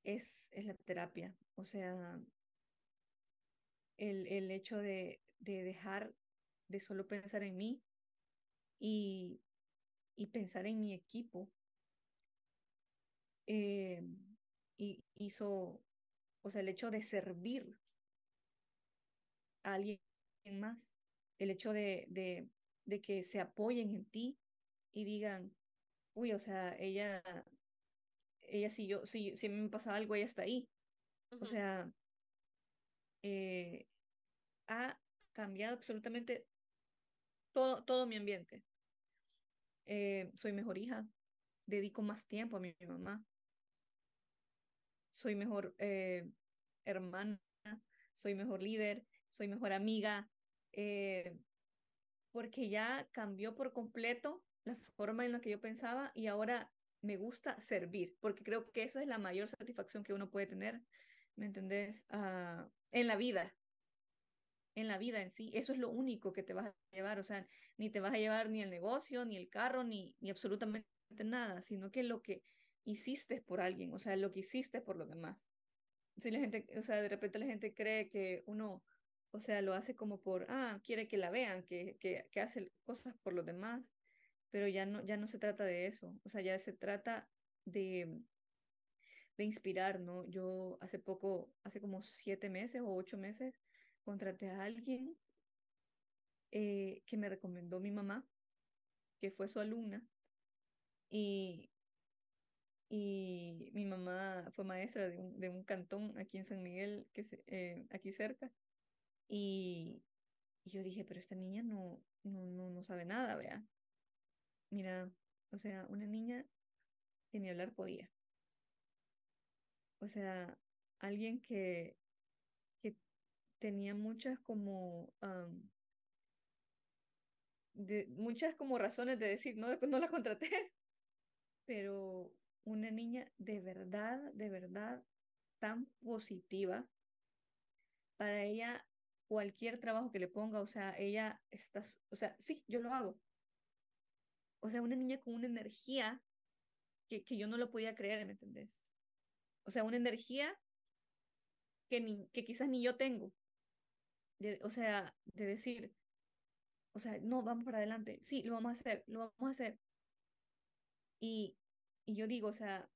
es, es la terapia. O sea, el, el hecho de, de, dejar de solo pensar en mí y, y pensar en mi equipo. Eh, y hizo, o sea, el hecho de servir a alguien más, el hecho de, de, de que se apoyen en ti y digan, uy, o sea, ella, ella si yo, si, si me pasa algo, ella está ahí. O sea, eh, ha cambiado absolutamente todo, todo mi ambiente. Eh, soy mejor hija, dedico más tiempo a mi, mamá, soy mejor eh, hermana, soy mejor líder, soy mejor amiga, eh, porque ya cambió por completo la forma en la que yo pensaba y ahora me gusta servir, porque creo que eso es la mayor satisfacción que uno puede tener, ¿me entendés? Ah, en la vida, en la vida en sí. Eso es lo único que te vas a llevar, o sea, ni te vas a llevar ni el negocio, ni el carro, ni, ni absolutamente nada, sino que lo que hiciste por alguien, o sea, lo que hiciste por los demás. Si la gente, o sea, de repente la gente cree que uno, o sea, lo hace como por, ah, quiere que la vean, que, que, que hace cosas por los demás, pero ya no, ya no se trata de eso, o sea, ya se trata de, de inspirar, ¿no? Yo hace poco, hace como siete meses o ocho meses, contraté a alguien eh, que me recomendó mi mamá, que fue su alumna, y, y mi mamá fue maestra de un, de un cantón aquí en San Miguel, que se, eh, aquí cerca, y, y, yo dije, pero esta niña no, no, no, no sabe nada, vea. Mira, o sea, una niña que ni hablar podía. O sea, alguien que, que tenía muchas como de, muchas como razones de decir no, no la contraté, pero una niña de verdad, de verdad tan positiva. Para ella, cualquier trabajo que le ponga, o sea, ella está, o sea, sí, yo lo hago. O sea, una niña con una energía que, que yo no lo podía creer, ¿me entendés? O sea, una energía que, ni, que quizás ni yo tengo. o sea, de decir, o sea, no, vamos para adelante, sí, lo vamos a hacer, lo vamos a hacer. Y, y yo digo, o sea,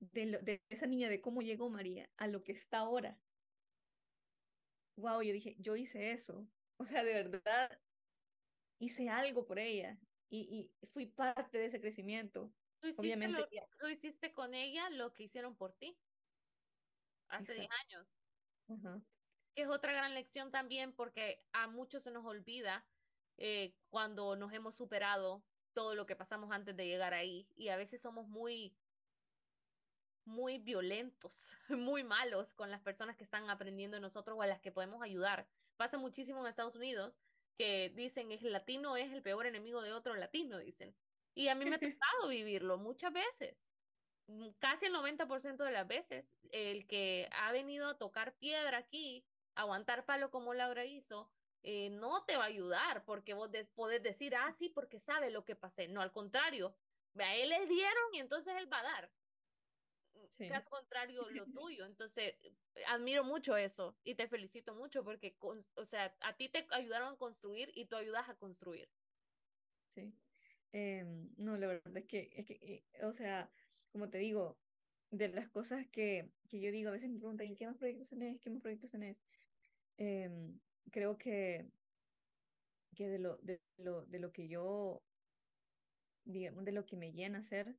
de, lo, de esa niña, de cómo llegó María a lo que está ahora. Wow, yo dije, yo hice eso. O sea, de verdad, hice algo por ella y, y fui parte de ese crecimiento. Obviamente. Lo, hiciste con ella lo que hicieron por ti hace 10 años. Que es otra gran lección también porque a muchos se nos olvida eh, cuando nos hemos superado todo lo que pasamos antes de llegar ahí y a veces somos muy muy violentos, muy malos con las personas que están aprendiendo de nosotros o a las que podemos ayudar. Pasa muchísimo en Estados Unidos que dicen el latino es el peor enemigo de otro latino, dicen. Y a mí me ha tocado vivirlo muchas veces. Mm, casi el 90% de las veces, el que ha venido a tocar piedra aquí, aguantar palo como Laura hizo, eh, no te va a ayudar porque vos podés decir, ah, sí, porque sabe lo que pasé. No, al contrario, a él le dieron y entonces él va a dar. Mm, caso contrario, lo tuyo. Entonces, admiro mucho eso y te felicito mucho porque, o sea, a ti te ayudaron a construir y tú ayudas a construir. Sí. Em, no, la verdad es que, es que eh, o sea, como te digo, de las cosas que, que yo digo, a veces me preguntan, ¿qué más proyectos tenés? ¿Qué más proyectos tenés? Eh, creo que, que de, lo, de, lo, de lo que yo, digamos, de lo que me llena hacer,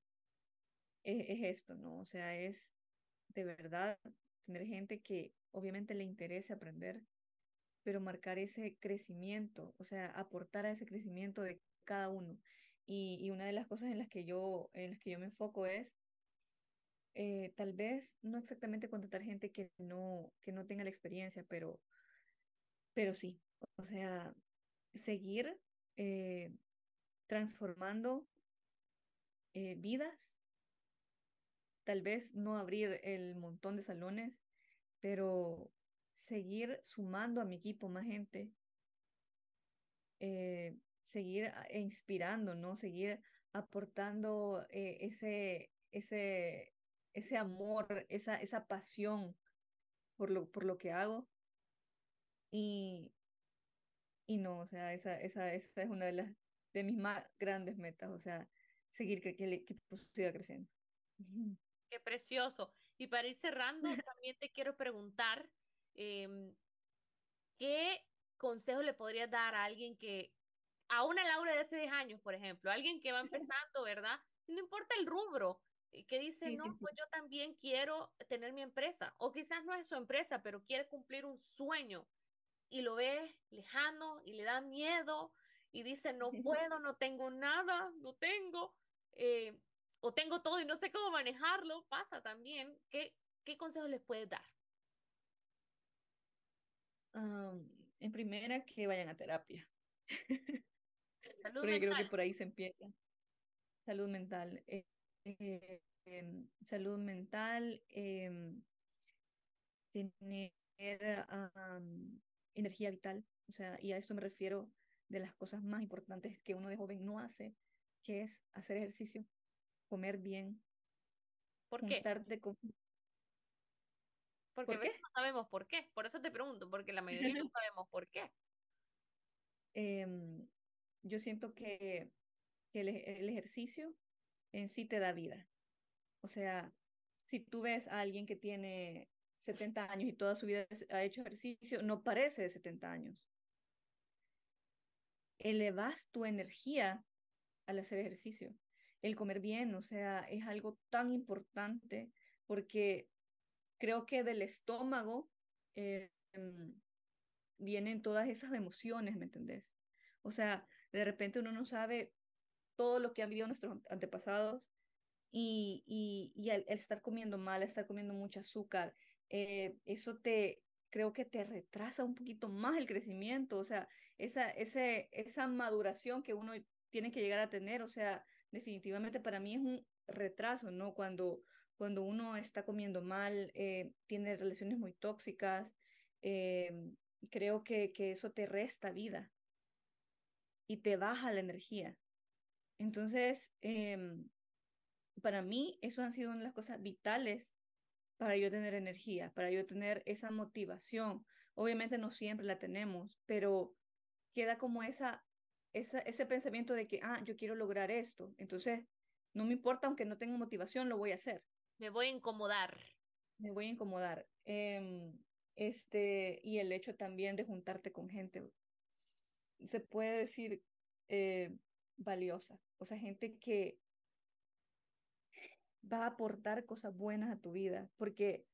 es, es esto, ¿no? O sea, es de verdad tener gente que obviamente le interese aprender, pero marcar ese crecimiento, o sea, aportar a ese crecimiento de cada uno. Y, y una de las cosas en las que yo, en las que yo me enfoco es eh, tal vez no exactamente contratar gente que no, que no tenga la experiencia, pero, pero sí, o sea, seguir eh, transformando eh, vidas, tal vez no abrir el montón de salones, pero seguir sumando a mi equipo más gente, seguir inspirando, ¿no? Seguir aportando ese, ese, ese amor, esa, esa pasión por lo, por lo que hago. Y, y no, o sea, esa, esa, esa es una de las de mis más grandes metas, o sea, seguir que, que el equipo siga creciendo. Qué precioso. Y para ir cerrando, también te quiero preguntar, em, ¿qué consejo le podrías dar a alguien que a una Laura de hace 10 años, por ejemplo, alguien que va empezando, ¿verdad? No importa el rubro, que dice, no, pues yo también quiero tener mi empresa, o quizás no es su empresa, pero quiere cumplir un sueño y lo ve lejano y le da miedo y dice, no puedo, no tengo nada, no tengo, eh, o tengo todo y no sé cómo manejarlo, pasa también. ¿Qué, qué consejos les puedes dar? en primera, que vayan a terapia. Salud Porque creo que por ahí se empieza. Salud mental. Eh, eh, em, salud mental, em, tener energía vital, o sea, y a esto me refiero de las cosas más importantes que uno de joven no hace, que es hacer ejercicio, comer bien. ¿Por qué? Con... Porque ¿Por no sabemos por qué. Por eso te pregunto, porque la mayoría no sabemos por qué. Em, yo siento que, el, el, ejercicio en sí te da vida. O sea, si tú ves a alguien que tiene 70 años y toda su vida ha hecho ejercicio, no parece de 70 años. Elevas tu energía al hacer ejercicio. El comer bien, o sea, es algo tan importante porque creo que del estómago em, vienen todas esas emociones, ¿me entendés? O sea, de repente uno no sabe todo lo que han vivido nuestros antepasados y, y, y al, estar comiendo mal, estar comiendo mucho azúcar, eh, eso te, creo que te retrasa un poquito más el crecimiento, o sea, esa, ese, esa maduración que uno tiene que llegar a tener, o sea, definitivamente para mí es un retraso, ¿no? Cuando, cuando uno está comiendo mal, eh, tiene relaciones muy tóxicas, eh, creo que, que eso te resta vida y te baja la energía. Entonces, em, para mí, eso han sido una de las cosas vitales para yo tener energía, para yo tener esa motivación. Obviamente no siempre la tenemos, pero queda como esa, esa, ese pensamiento de que, ah, yo quiero lograr esto. Entonces, no me importa, aunque no tenga motivación, lo voy a hacer. Me voy a incomodar. Me voy a incomodar. Em, este, y el hecho también de juntarte con gente, se puede decir eh, valiosa. O sea, gente que va a aportar cosas buenas a tu vida, porque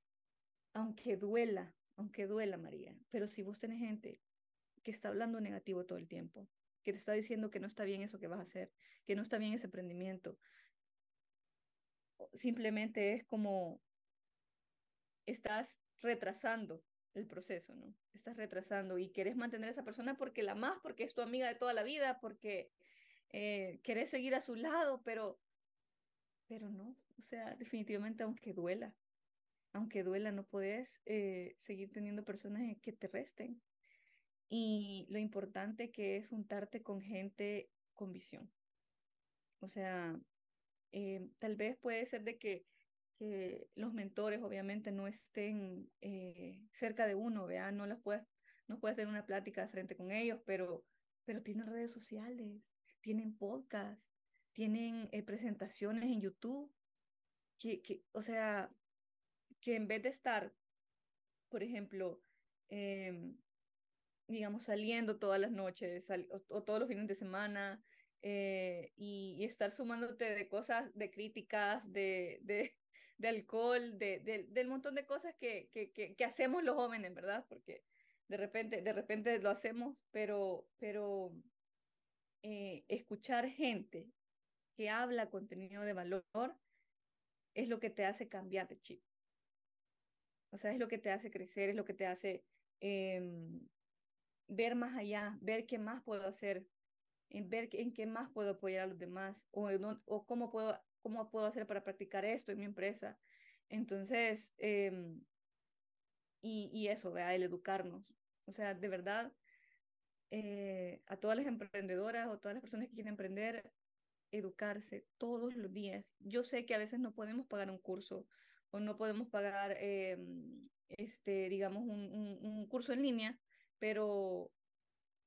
aunque duela, aunque duela, María, pero si vos tenés gente que está hablando negativo todo el tiempo, que te está diciendo que no está bien eso que vas a hacer, que no está bien ese emprendimiento, simplemente es como estás retrasando el proceso, ¿no? Estás retrasando y quieres mantener a esa persona porque la más, porque es tu amiga de toda la vida, porque eh, querés seguir a su lado, pero, pero no, o sea, definitivamente aunque duela, aunque duela, no puedes eh, seguir teniendo personas que te resten. Y lo importante que es juntarte con gente con visión. O sea, eh, tal vez puede ser de que, que los mentores obviamente no estén eh, cerca de uno, ¿vea? No las puedes, no puedes tener una plática de frente con ellos, pero, pero tienen redes sociales, tienen podcasts, tienen presentaciones en YouTube que, que, o sea, que en vez de estar, por ejemplo, em, digamos, saliendo todas las noches o, todos los fines de semana eh, y, estar sumándote de cosas, de críticas, de, de, alcohol, de, del montón de cosas que, que, que, hacemos los jóvenes, ¿verdad? Porque de repente, de repente lo hacemos, pero, pero eh, escuchar gente que habla contenido de valor es lo que te hace cambiar de chip. O sea, es lo que te hace crecer, es lo que te hace em, ver más allá, ver qué más puedo hacer, en ver en qué más puedo apoyar a los demás o, cómo, puedo, cómo puedo hacer para practicar esto en mi empresa. Entonces, em, y, y, eso, ¿verdad? el educarnos. O sea, de verdad, eh, a todas las emprendedoras o todas las personas que quieren emprender, educarse todos los días. Yo sé que a veces no podemos pagar un curso o no podemos pagar, em, este, digamos, un, un, curso en línea, pero,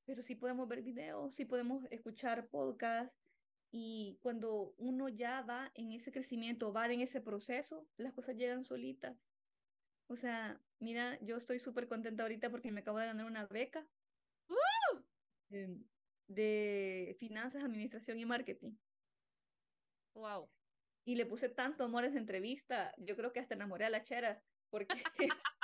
pero sí podemos ver videos, sí podemos escuchar podcasts y cuando uno ya va en ese crecimiento, va en ese proceso, las cosas llegan solitas. O sea, mira, yo estoy súper contenta ahorita porque me acabo de ganar una beca. ¡Uh! de finanzas, administración y marketing. Wow. Y le puse tanto amor a esa entrevista, yo creo que hasta enamoré a la chera, porque,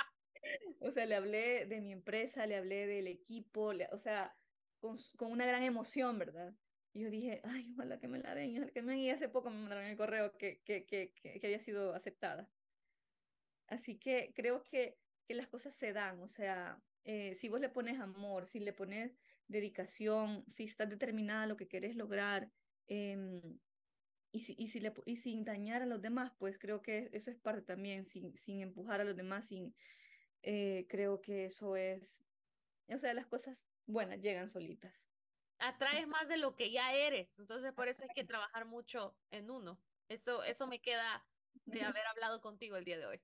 o sea, le hablé de mi empresa, le hablé del equipo, o sea, con, con, una gran emoción, ¿verdad? Y yo dije, ay, ojalá que me la den, ojalá que me Y hace poco me mandaron el correo que, que, que, que, había sido aceptada. Así que creo que, que las cosas se dan, o sea, eh, si vos le pones amor, si le pones dedicación, si estás determinada a lo que querés lograr, eh, y, si, y, si le, y sin dañar a los demás, pues creo que eso es parte también, sin, sin empujar a los demás, sin, eh, creo que eso es, o sea, las cosas buenas llegan solitas. Atraes más de lo que ya eres, entonces por eso hay que trabajar mucho en uno. Eso, eso me queda de haber hablado contigo el día de hoy.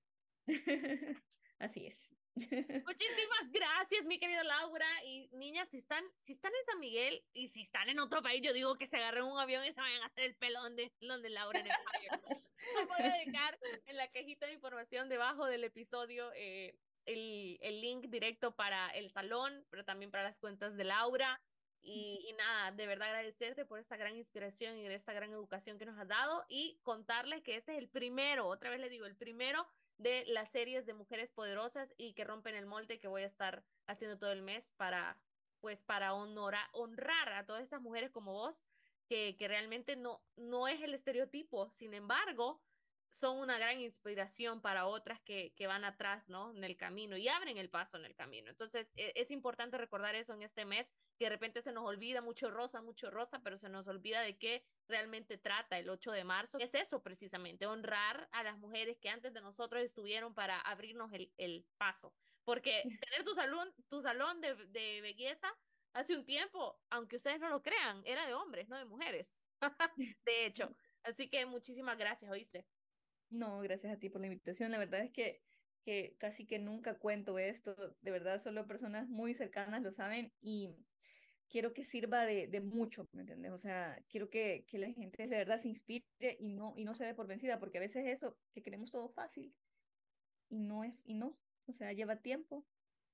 Así es. Muchísimas gracias, mi querida Laura. Y niñas, si están, si están en San Miguel y si están en otro país, yo digo que se agarren un avión y se vayan a hacer el pelón de, donde Laura en España. voy a dejar en la cajita de información debajo del episodio eh, el, el, link directo para el salón, pero también para las cuentas de Laura. Y, y, nada, de verdad agradecerte por esta gran inspiración y esta gran educación que nos has dado y contarles que este es el primero, otra vez le digo, el primero de las series de mujeres poderosas y que rompen el molde que voy a estar haciendo todo el mes para, pues, para honorar, honrar a todas estas mujeres como vos, que, que realmente no, no es el estereotipo. Sin embargo, son una gran inspiración para otras que, que, van atrás, ¿no? En el camino y abren el paso en el camino. Entonces, e, es importante recordar eso en este mes, que de repente se nos olvida mucho rosa, mucho rosa, pero se nos olvida de qué realmente trata el 8 de marzo. Es eso precisamente, honrar a las mujeres que antes de nosotros estuvieron para abrirnos el, el paso. Porque tener tu salón, tu salón de, de belleza hace un tiempo, aunque ustedes no lo crean, era de hombres, no de mujeres. de hecho. Así que muchísimas gracias, ¿oíste? No, gracias a ti por la invitación. La verdad es que, que casi que nunca cuento esto. De verdad, solo personas muy cercanas lo saben y quiero que sirva de, de mucho, ¿me entiendes? O sea, quiero que, que, la gente de verdad se inspire y no, y no se dé por vencida, porque a veces eso, que queremos todo fácil y no es, y no, o sea, lleva tiempo,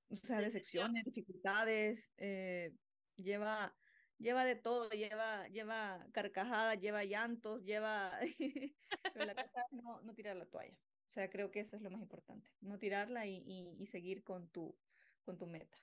o sea, decepciones, dificultades, eh, lleva lleva de todo, lleva, lleva carcajadas, lleva llantos, lleva... Pero la cosa es no, no tirar la toalla. O sea, creo que eso es lo más importante, no tirarla y, y, y seguir con tu, con tu meta.